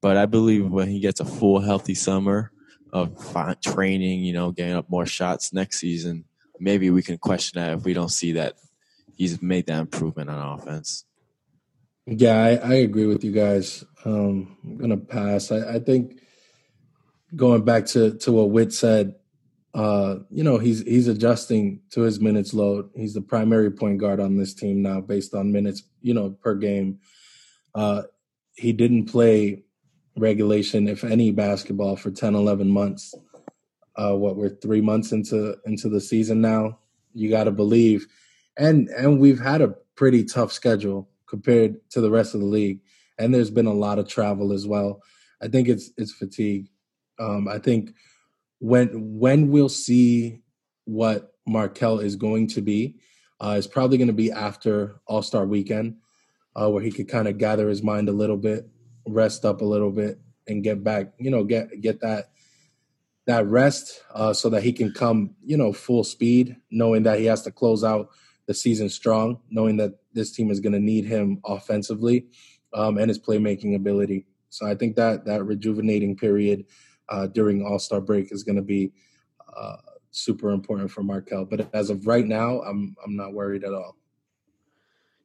But I believe when he gets a full healthy summer of training, you know, getting up more shots next season, maybe we can question that if we don't see that he's made that improvement on offense. Yeah, I, I agree with you guys. Um, I'm gonna pass. I, I, think going back to to what Whit said, uh, you know, he's he's adjusting to his minutes load. He's the primary point guard on this team now, based on minutes, you know, per game. Uh, he didn't play regulation, if any, basketball for 10, 11 months uh, what we're three months into into the season now. You got to believe, and and we've had a pretty tough schedule compared to the rest of the league, and there's been a lot of travel as well. I think it's it's fatigue. Um, I think when when we'll see what Markelle is going to be uh, is probably going to be after All Star Weekend, uh, where he could kind of gather his mind a little bit, rest up a little bit, and get back. You know, get get that that rest uh, so that he can come, you know, full speed, knowing that he has to close out the season strong, knowing that this team is going to need him offensively um, and his playmaking ability. So I think that that rejuvenating period uh, during All Star break is going to be uh, super important for Markelle. But as of right now, I'm I'm not worried at all.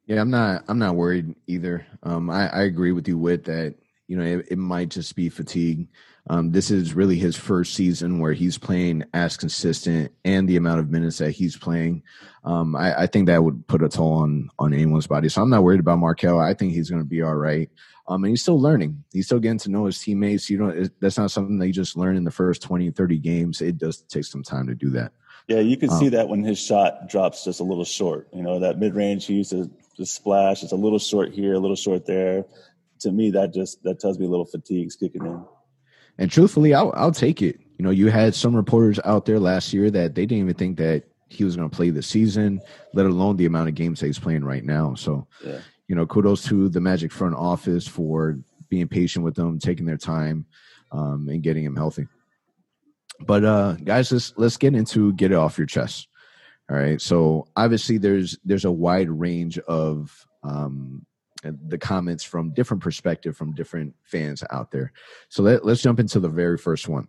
Yeah, I'm not. I'm not worried either. Um, I, I agree with you with that. You know, it, it might just be fatigue. Um, this is really his first season where he's playing as consistent and the amount of minutes that he's playing. Um, I, I, think that would put a toll on on anyone's body. So I'm not worried about Markelle. I think he's going to be all right. Um, and he's still learning. He's still getting to know his teammates. You know, that's not something that you just learn in the first 20, 30 games. It does take some time to do that. Yeah, you can um, see that when his shot drops just a little short. You know, that mid range he used to just splash. It's a little short here, a little short there. To me, that just that tells me a little fatigue's kicking in. And truthfully, I'll, I'll take it. You know, you had some reporters out there last year that they didn't even think that he was going to play the season, let alone the amount of games that he's playing right now. So, yeah. you know, kudos to the Magic front office for being patient with them, taking their time, um, and getting him healthy. But uh, guys, let's let's get into get it off your chest. All right. So obviously, there's there's a wide range of um, the comments from different perspective from different fans out there. So let, let's jump into the very first one.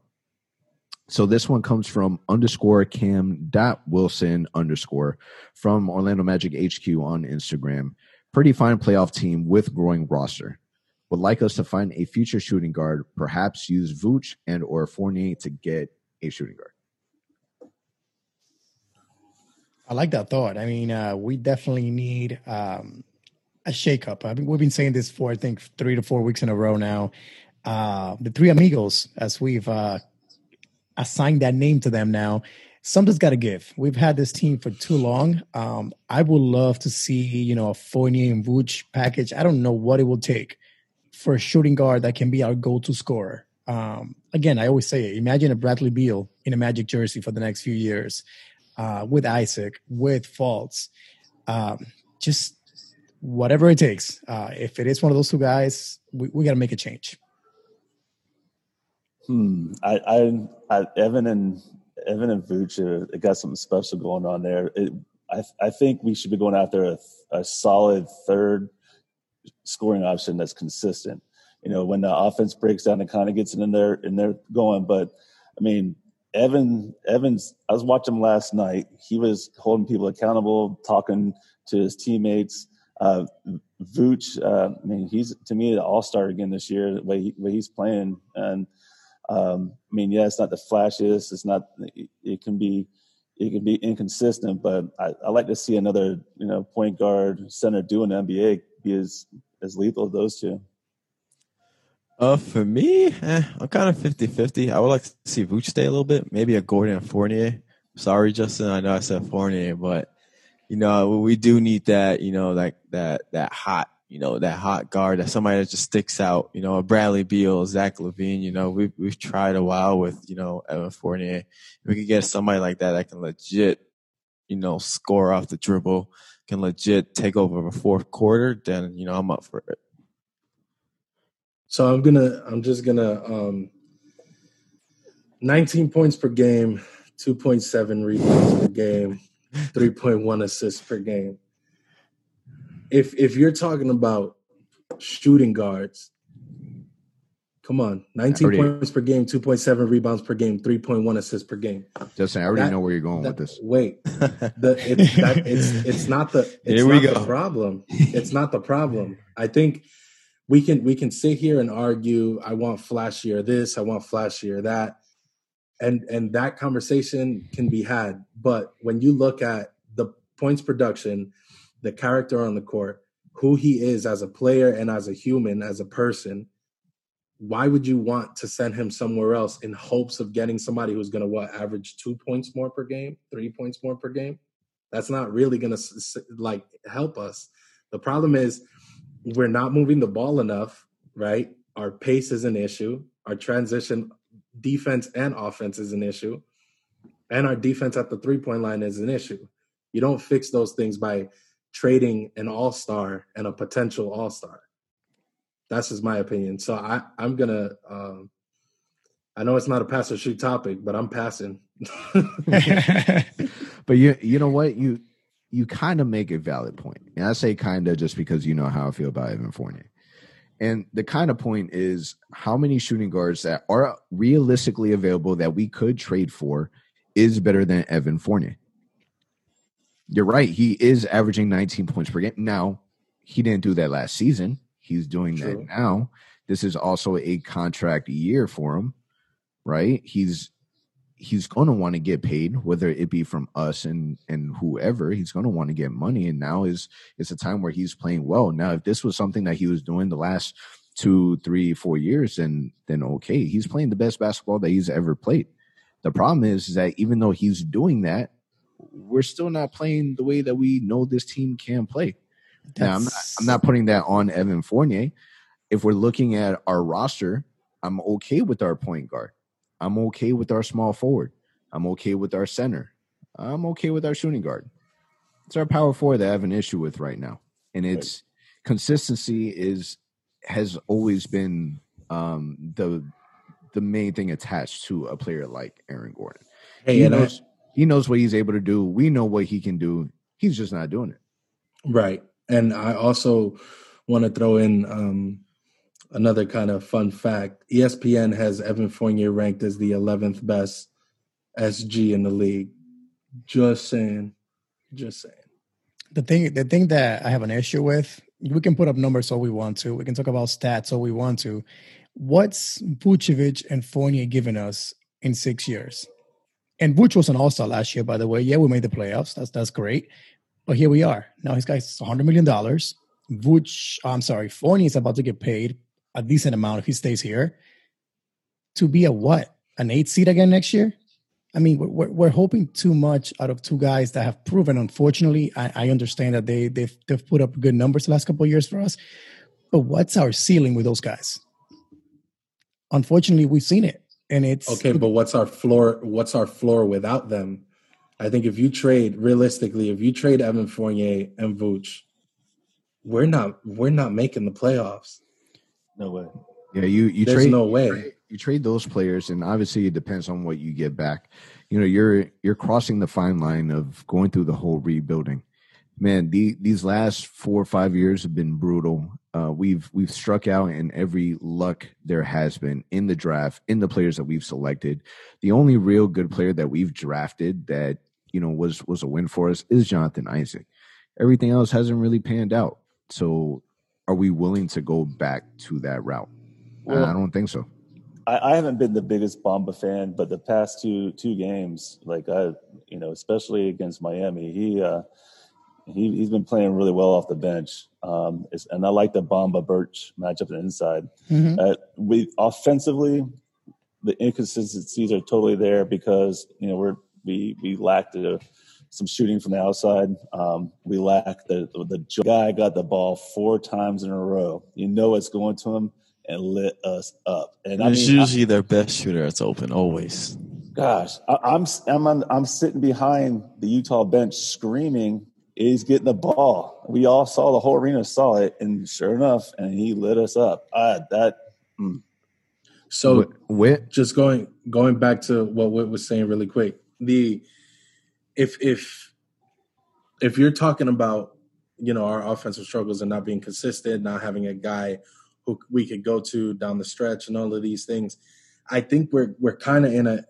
So this one comes from underscore cam dot wilson underscore from Orlando Magic HQ on Instagram. Pretty fine playoff team with growing roster. Would like us to find a future shooting guard, perhaps use Vooch and or Fournier to get a shooting guard. I like that thought. I mean, uh, we definitely need um, a shakeup. I mean, we've been saying this for I think three to four weeks in a row now. Uh, the three amigos, as we've uh, assigned that name to them now, something's got to give. We've had this team for too long. Um, I would love to see you know a Fournier and Vooch package. I don't know what it will take for a shooting guard that can be our go-to scorer. Um, again, I always say, it, imagine a Bradley Beal in a Magic jersey for the next few years, uh, with Isaac, with Fultz, um, just whatever it takes. Uh, if it is one of those two guys, we, we got to make a change. Hmm. I, I, I, Evan and Evan and Vooch uh, got something special going on there. It, I, I think we should be going after a, a solid third scoring option that's consistent. You know, when the offense breaks down, it kind of gets in there and they're going. But I mean, Evan Evans, I was watching him last night. He was holding people accountable, talking to his teammates. Uh, Vooch, uh, I mean, he's to me an all star again this year. The way, he, way he's playing, and um, I mean, yeah, it's not the flashiest. It's not. It, it can be it can be inconsistent, but I, I, like to see another, you know, point guard center doing the NBA be as as lethal as those two. Uh, for me, eh, I'm kind of 50-50. I would like to see Vooch stay a little bit, maybe a Gordon Fournier. Sorry, Justin, I know I said Fournier, but you know we do need that, you know, like that that hot, you know, that hot guard, that somebody that just sticks out. You know, a Bradley Beal, Zach LaVine, You know, we've we've tried a while with you know Evan Fournier. If we could get somebody like that that can legit, you know, score off the dribble, can legit take over a fourth quarter, then you know I'm up for it. So I'm gonna I'm just gonna um 19 points per game, 2.7 rebounds per game, 3.1 assists per game. If if you're talking about shooting guards, come on, 19 already, points per game, 2.7 rebounds per game, 3.1 assists per game. Justin, I already that, know where you're going that, with this. Wait, the, it, that, it's it's not the it's Here we not go. the problem. It's not the problem. I think we can we can sit here and argue i want flashier this i want flashier that and and that conversation can be had but when you look at the points production the character on the court who he is as a player and as a human as a person why would you want to send him somewhere else in hopes of getting somebody who's going to what average two points more per game three points more per game that's not really going to like help us the problem is we're not moving the ball enough, right? Our pace is an issue. Our transition defense and offense is an issue. And our defense at the three point line is an issue. You don't fix those things by trading an all star and a potential all star. That's just my opinion. So I, I'm to, um, I know it's not a pass or shoot topic, but I'm passing. but you, you know what? You, you kind of make a valid point. And I say kind of just because you know how I feel about Evan Fournier. And the kind of point is how many shooting guards that are realistically available that we could trade for is better than Evan Fournier. You're right. He is averaging 19 points per game. Now, he didn't do that last season. He's doing True. that now. This is also a contract year for him, right? He's he's going to want to get paid whether it be from us and and whoever he's going to want to get money and now is it's a time where he's playing well. Now if this was something that he was doing the last two three four years then then okay he's playing the best basketball that he's ever played. The problem is, is that even though he's doing that we're still not playing the way that we know this team can play. Now I'm not, I'm not putting that on evan fournier. If we're looking at our roster i'm okay with our point guard I'm okay with our small forward. I'm okay with our center. I'm okay with our shooting guard. It's our power forward that I have an issue with right now. And it's right. consistency is has always been um, the the main thing attached to a player like Aaron Gordon. Hey, he knows I, he knows what he's able to do. We know what he can do. He's just not doing it. Right. And I also want to throw in um, another kind of fun fact ESPN has Evan Fournier ranked as the 11th best SG in the league. Just saying. Just saying. The thing, the thing that I have an issue with, we can put up numbers all we want to. We can talk about stats all we want to. What's Vucevic and Fournier given us in six years? And Vuce was an All Star last year, by the way. Yeah, we made the playoffs. That's that's great. But here we are. Now his guy's 100 million dollars. Vuce, I'm sorry, Fournier is about to get paid a decent amount if he stays here. To be a what? An eight seed again next year? I mean, we're, we're hoping too much out of two guys that have proven. Unfortunately, I, I understand that they they've they've put up good numbers the last couple of years for us. But what's our ceiling with those guys? Unfortunately, we've seen it, and it's Okay, but what's our floor? What's our floor without them? I think if you trade realistically, if you trade Evan Fournier and Vooch, we're not we're not making the playoffs. No way. Yeah, you you There's trade no way. you trade- you trade those players, and obviously it depends on what you get back. You know, you're you're crossing the fine line of going through the whole rebuilding. Man, the, these last four or five years have been brutal. Uh, we've we've struck out in every luck there has been in the draft, in the players that we've selected. The only real good player that we've drafted that you know was was a win for us is Jonathan Isaac. Everything else hasn't really panned out. So, are we willing to go back to that route? Well- I don't think so. I, I haven't been the biggest Bomba fan, but the past two two games, like I, you know, especially against Miami, he uh, he he's been playing really well off the bench. Um, it's, and I like the Bomba Birch matchup on the inside. Mhm. Uh, we offensively, the inconsistencies are totally there because you know we're we we lacked the, some shooting from the outside. Um, we lack the the guy got the ball four times in a row. You know it's going to him and lit us up. And I it's mean, I- usually their best shooter that's open, always. Gosh, I, I'm I'm on, I'm sitting behind the Utah bench screaming. He's getting the ball. We all saw the whole arena saw it, and sure enough, and he lit us up. I, that So Wh- Wit, just going going back to what Whit was saying really quick. The if if if you're talking about you know our offensive struggles and not being consistent, not having a guy who we could go to down the stretch and all of these things, I think we're we're kind of in a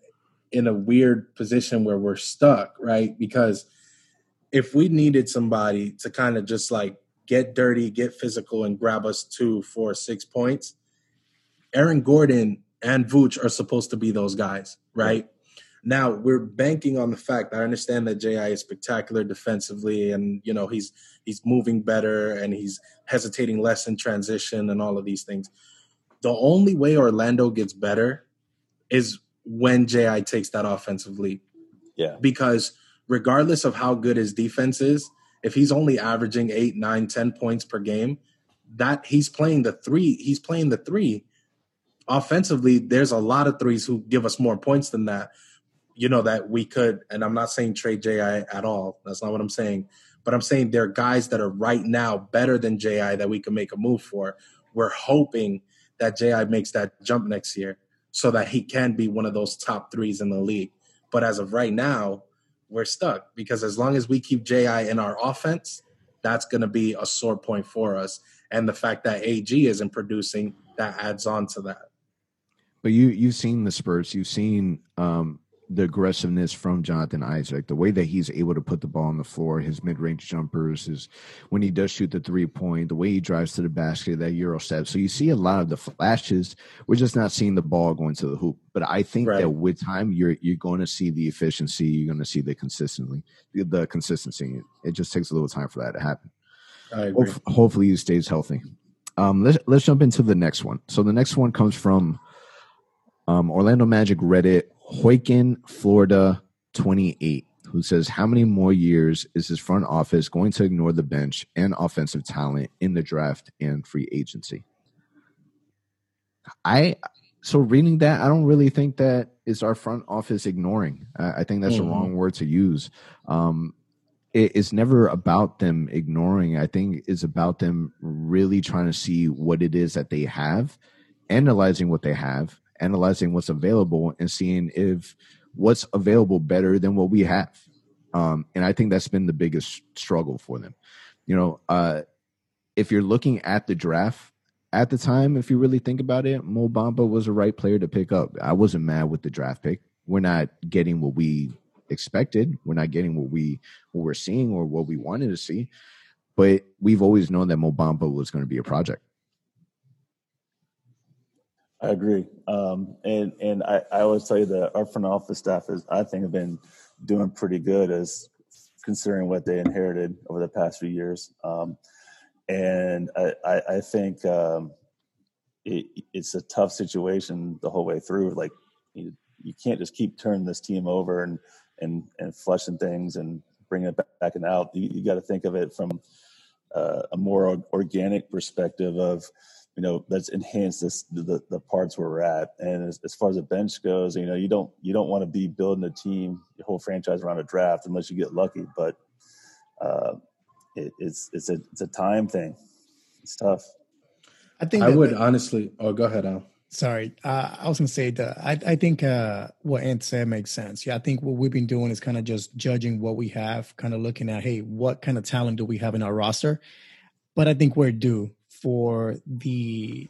in a weird position where we're stuck, right? Because if we needed somebody to kind of just like get dirty, get physical, and grab us two, four, six points, Aaron Gordon and Vooch are supposed to be those guys, right? Now we're banking on the fact. That I understand that Ji is spectacular defensively, and you know he's he's moving better and he's hesitating less in transition and all of these things. The only way Orlando gets better is when Ji takes that offensive leap. yeah, because regardless of how good his defense is, if he's only averaging eight, nine, ten points per game, that he's playing the three, he's playing the three. Offensively, there's a lot of threes who give us more points than that. You know, that we could, and I'm not saying trade JI at all. That's not what I'm saying. But I'm saying there are guys that are right now better than JI that we can make a move for. We're hoping that JI makes that jump next year so that he can be one of those top threes in the league. But as of right now, we're stuck because as long as we keep JI in our offense, that's going to be a sore point for us. And the fact that AG isn't producing, that adds on to that. but you you've seen the Spurs, you've seen um, the aggressiveness from Jonathan Isaac, the way that he's able to put the ball on the floor, his mid range jumpers, his when he does shoot the three point, the way he drives to the basket, that Euro step. So you see a lot of the flashes. We're just not seeing the ball going to the hoop. But I think Right. that with time, you're you're going to see the efficiency, you're going to see the consistently the, the consistency. It just takes a little time for that to happen. I agree. Hof- hopefully he stays healthy. Um, let's let's jump into the next one. So the next one comes from um, Orlando Magic Reddit Hoyken Florida twenty eight, who says, "How many more years is his front office going to ignore the bench and offensive talent in the draft and free agency?" I so reading that, I don't really think that is our front office ignoring. I, I think that's Mhm. the wrong word to use. Um, it, it's never about them ignoring. I think it's about them really trying to see what it is that they have, analyzing what they have, analyzing what's available, and seeing if what's available better than what we have. Um, and I think that's been the biggest struggle for them. You know, uh, if you're looking at the draft at the time, if you really think about it, Mo Bamba was the right player to pick up. I wasn't mad with the draft pick. we're not getting what we expected. We're not getting what we what we're seeing or what we wanted to see. But we've always known that Mo Bamba was going to be a project. I agree, um, and and I, I always tell you that our front office staff is I think have been doing pretty good as considering what they inherited over the past few years, um, and I, I, I think um, it, it's a tough situation the whole way through. Like you, you can't just keep turning this team over and and and flushing things and bringing it back and out. You, you got to think of it from uh, a more organic perspective of you know let's enhance this the, the parts where we're at. And as, as far as the bench goes you know you don't you don't want to be building a team your whole franchise around a draft unless you get lucky but uh, it, it's it's a it's a time thing. It's tough. I think i would honestly oh go ahead al. Sorry uh, i was gonna say that i, I think uh, what ant said makes sense. Yeah i think what we've been doing is kind of just judging what we have kind of looking at hey what kind of talent do we have in our roster? But i think we're due for the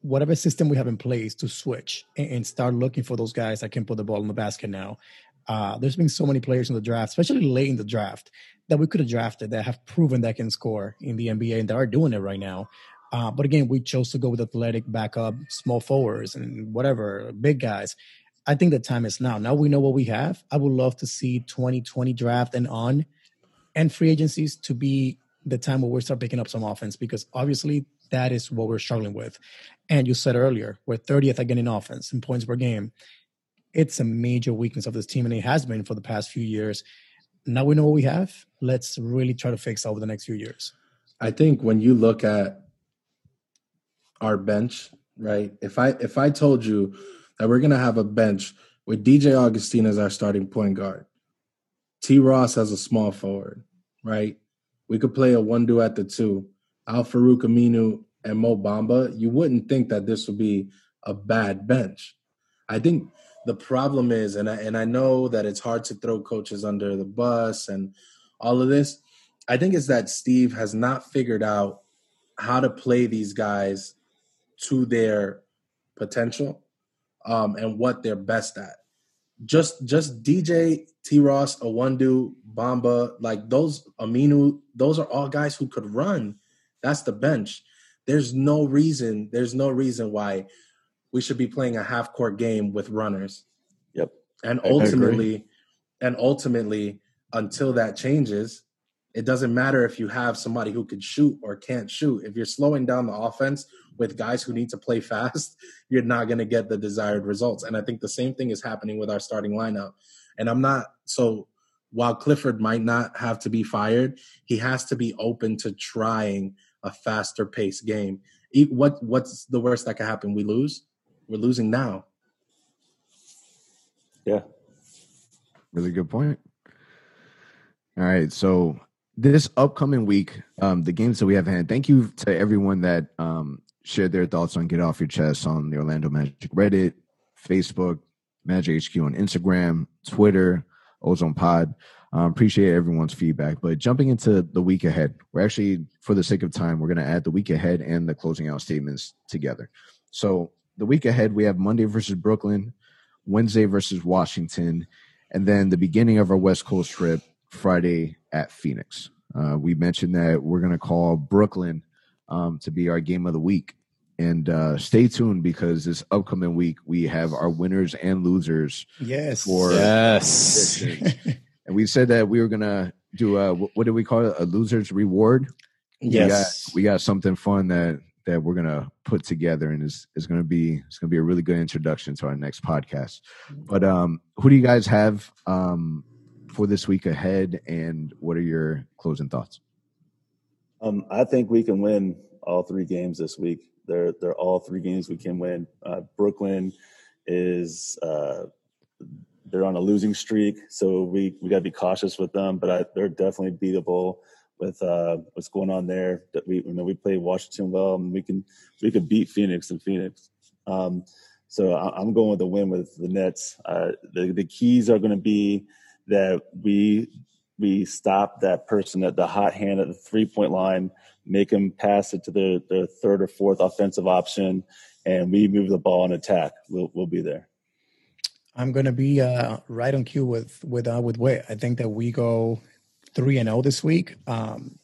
whatever system we have in place to switch and, and, start looking for those guys that can put the ball in the basket now. Uh, there's been so many players in the draft, especially late in the draft, that we could have drafted that have proven that can score in the NBA and that are doing it right now. Uh, but again, we chose to go with athletic backup, small forwards, and whatever, big guys. I think the time is now. Now we know what we have. I would love to see 2020 draft and on and free agencies to be the time where we start picking up some offense because obviously that is what we're struggling with. And you said earlier, we're 30th again in offense in points per game. It's a major weakness of this team, and it has been for the past few years. Now we know what we have. Let's really try to fix over the next few years. I think when you look at our bench, right? If I if I told you that we're gonna have a bench with DJ Augustin as our starting point guard, T. Ross as a small forward, right? We could play Iwundu at the two, Al Farouq Aminu and Mo Bamba, you wouldn't think that this would be a bad bench. I think the problem is, and I, and I know that it's hard to throw coaches under the bus and all of this. I think it's that Steve has not figured out how to play these guys to their potential um, and what they're best at. Just just DJ T Ross, Iwundu, Bamba, like those Aminu, those are all guys who could run. That's the bench. There's no reason, there's no reason why we should be playing a half court game with runners. Yep. And ultimately, and ultimately, until that changes, it doesn't matter if you have somebody who could shoot or can't shoot. If you're slowing down the offense with guys who need to play fast, you're not going to get the desired results. And I think the same thing is happening with our starting lineup. And I'm not so while Clifford might not have to be fired, he has to be open to trying a faster paced game. What what's the worst that could happen? We lose. We're losing now. Yeah. Really good point. All right. So this upcoming week, um, the games that we have had, thank you to everyone that um, shared their thoughts on Get Off Your Chest on the Orlando Magic Reddit, Facebook, Magic HQ on Instagram, Twitter, Ozone Pod. Um, appreciate everyone's feedback. But jumping into the week ahead, we're actually, for the sake of time, we're going to add the week ahead and the closing out statements together. So the week ahead, we have Monday versus Brooklyn, Wednesday versus Washington, and then the beginning of our West Coast trip, Friday at Phoenix. Uh, we mentioned that we're going to call Brooklyn um, to be our game of the week. And uh, stay tuned because this upcoming week we have our winners and losers. Yes. For yes. and we said that we were gonna do a what do we call it? A losers reward. Yes. We got, we got something fun that that we're gonna put together, and is is gonna be it's gonna be a really good introduction to our next podcast. But um, who do you guys have um for this week ahead, and what are your closing thoughts? Um, I think we can win all three games this week. They're they're all three games we can win. Uh, Brooklyn is uh, they're on a losing streak, so we we got to be cautious with them. But I, they're definitely beatable with uh, what's going on there. That we you know we play Washington well, and we can we could beat Phoenix and Phoenix. Um, so I, am going with the win with the Nets. Uh, the the keys are going to be that we we stop that person at the hot hand at the three point line make them pass it to their, their third or fourth offensive option, and we move the ball and attack. We'll, we'll be there. I'm gonna be uh, right on cue with with uh, with Wit. I think that we go three and zero this week. Um,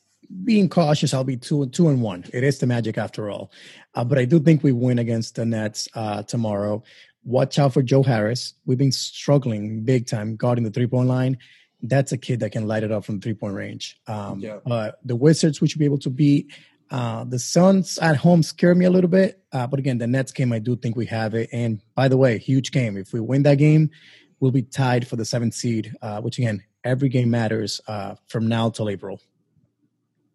being cautious, I'll be two two and one. It is the Magic after all, uh, but I do think we win against the Nets uh, tomorrow. Watch out for Joe Harris. We've been struggling big time guarding the three point line. That's a kid that can light it up from three point range. Um, Yeah. But the Wizards, we should be able to beat. Uh, the Suns at home scare me a little bit, uh, but again, the Nets game, I do think we have it. And by the way, huge game. If we win that game, we'll be tied for the seventh seed. Uh, which again, every game matters uh, from now till April.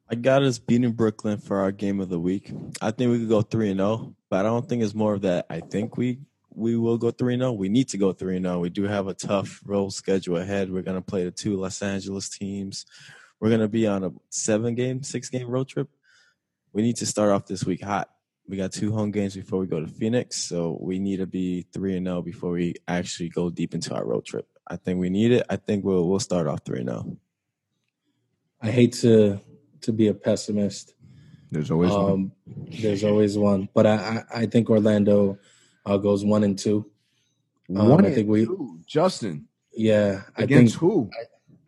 I got us beating Brooklyn for our game of the week. I think we could go three and zero, but I don't think it's more of that. I think we we will go three and zero. We need to go three and zero. We do have a tough road schedule ahead. We're gonna play the two Los Angeles teams. We're gonna be on a seven game, six game road trip. We need to start off this week hot. We got two home games before we go to Phoenix, so we need to be three and zero before we actually go deep into our road trip. I think we need it. I think we'll we'll start off three and zero. I hate to to be a pessimist. There's always one. Um, there's always one, but I I, I think Orlando uh, goes one and two. um, One I think we- two. Justin Yeah, I against think who?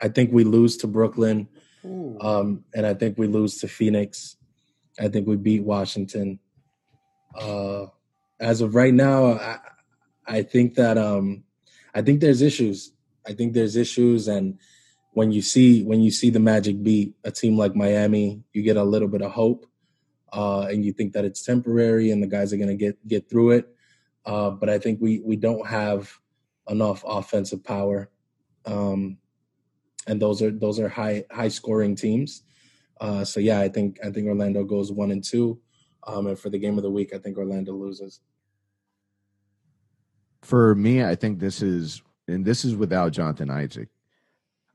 I think we lose to Brooklyn, um, and I think we lose to Phoenix. I think we beat Washington. Uh, as of right now, I, I think that um, I think there's issues. I think there's issues, and when you see when you see the Magic beat a team like Miami, you get a little bit of hope, uh, and you think that it's temporary, and the guys are going to get get through it. Uh, but I think we we don't have enough offensive power. Um, and those are those are high high scoring teams. Uh, so yeah, I think I think Orlando goes one and two, um, and for the game of the week, I think Orlando loses. For me, I think this is, and this is without Jonathan Isaac,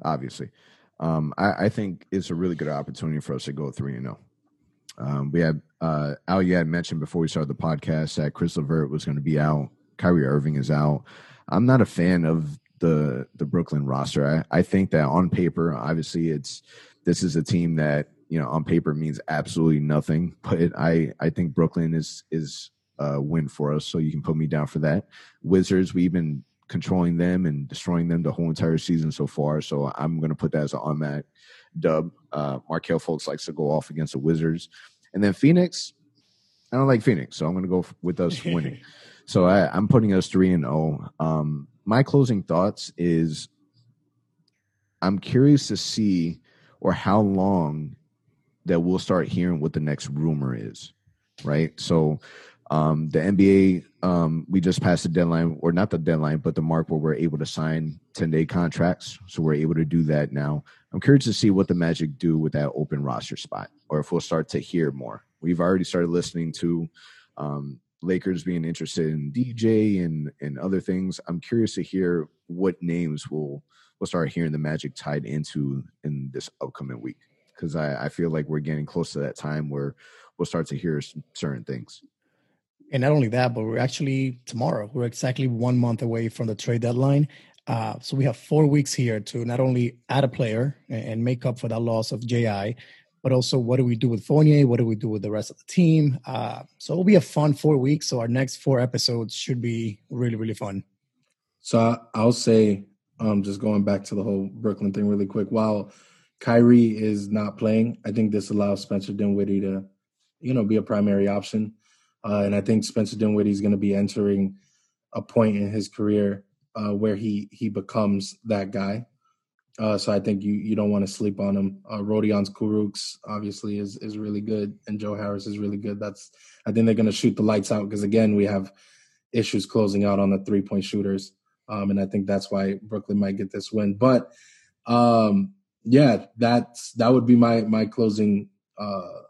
obviously. Um, I, I think it's a really good opportunity for us to go three and zero. Um, we had uh, Al, you had mentioned before we started the podcast that Caris LeVert was going to be out. Kyrie Irving is out. I'm not a fan of the the Brooklyn roster. I, I think that on paper, obviously, it's this is a team that you know on paper means absolutely nothing. But I I think Brooklyn is is a win for us. So you can put me down for that. Wizards, we've been controlling them and destroying them the whole entire season so far. So I'm going to put that as an automatic dub. Uh, Markelle Fultz likes to go off against the Wizards, and then Phoenix. I don't like Phoenix, so I'm going to go with us winning. so I, I'm putting us three and zero. Um, my closing thoughts is I'm curious to see or how long that we'll start hearing what the next rumor is, right? So um, the NBA, um, we just passed the deadline, or not the deadline, but the mark where we're able to sign 10 day contracts. So we're able to do that now. I'm curious to see what the Magic do with that open roster spot, or if we'll start to hear more. We've already started listening to um, Lakers being interested in DJ and and other things. I'm curious to hear what names we'll we'll start hearing the Magic tied into in this upcoming week because I, I feel like we're getting close to that time where we'll start to hear certain things. And not only that, but we're actually tomorrow. We're exactly one month away from the trade deadline. Uh, so we have four weeks here to not only add a player and, make up for that loss of JI, but also what do we do with Fournier? What do we do with the rest of the team? Uh, so it'll be a fun four weeks. So our next four episodes should be really, really fun. So I'll say, um, just going back to the whole Brooklyn thing really quick. While Kyrie is not playing, I think this allows Spencer Dinwiddie to, you know, be a primary option. Uh, and I think Spencer Dinwiddie is going to be entering a point in his career uh, where he he becomes that guy. Uh, so I think you you don't want to sleep on him. Uh, Rodions Kurucs obviously is is really good, and Joe Harris is really good. That's I think they're going to shoot the lights out because again we have issues closing out on the three point shooters, um, and I think that's why Brooklyn might get this win. But um, yeah, that's that would be my my closing uh,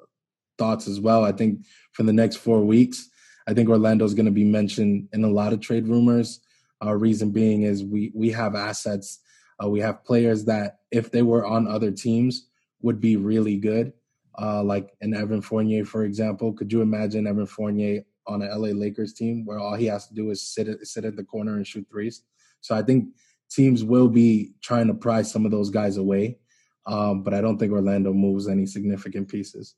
thoughts as well. I think for the next four weeks, I think Orlando is going to be mentioned in a lot of trade rumors. Uh, reason being is we we have assets, uh, we have players that if they were on other teams would be really good, uh, like an Evan Fournier, for example. Could you imagine Evan Fournier on an LA Lakers team where all he has to do is sit sit at the corner and shoot threes? So I think teams will be trying to pry some of those guys away, um, but I don't think Orlando moves any significant pieces.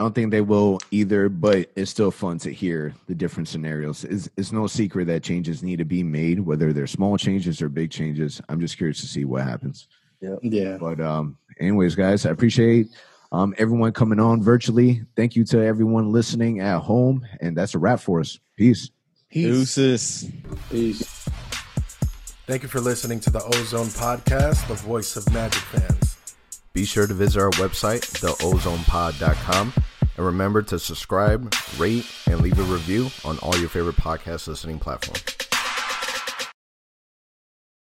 I don't think they will either, but it's still fun to hear the different scenarios. It's, it's no secret that changes need to be made, whether they're small changes or big changes. I'm just curious to see what happens. Yeah. Yeah. But um, anyways, guys, I appreciate um, everyone coming on virtually. Thank you to everyone listening at home, and that's a wrap for us. Peace. He's Deuces. Peace. Thank you for listening to the Ozone Podcast, the voice of Magic fans. Be sure to visit our website, theozonepod.com, and remember to subscribe, rate, and leave a review on all your favorite podcast listening platforms.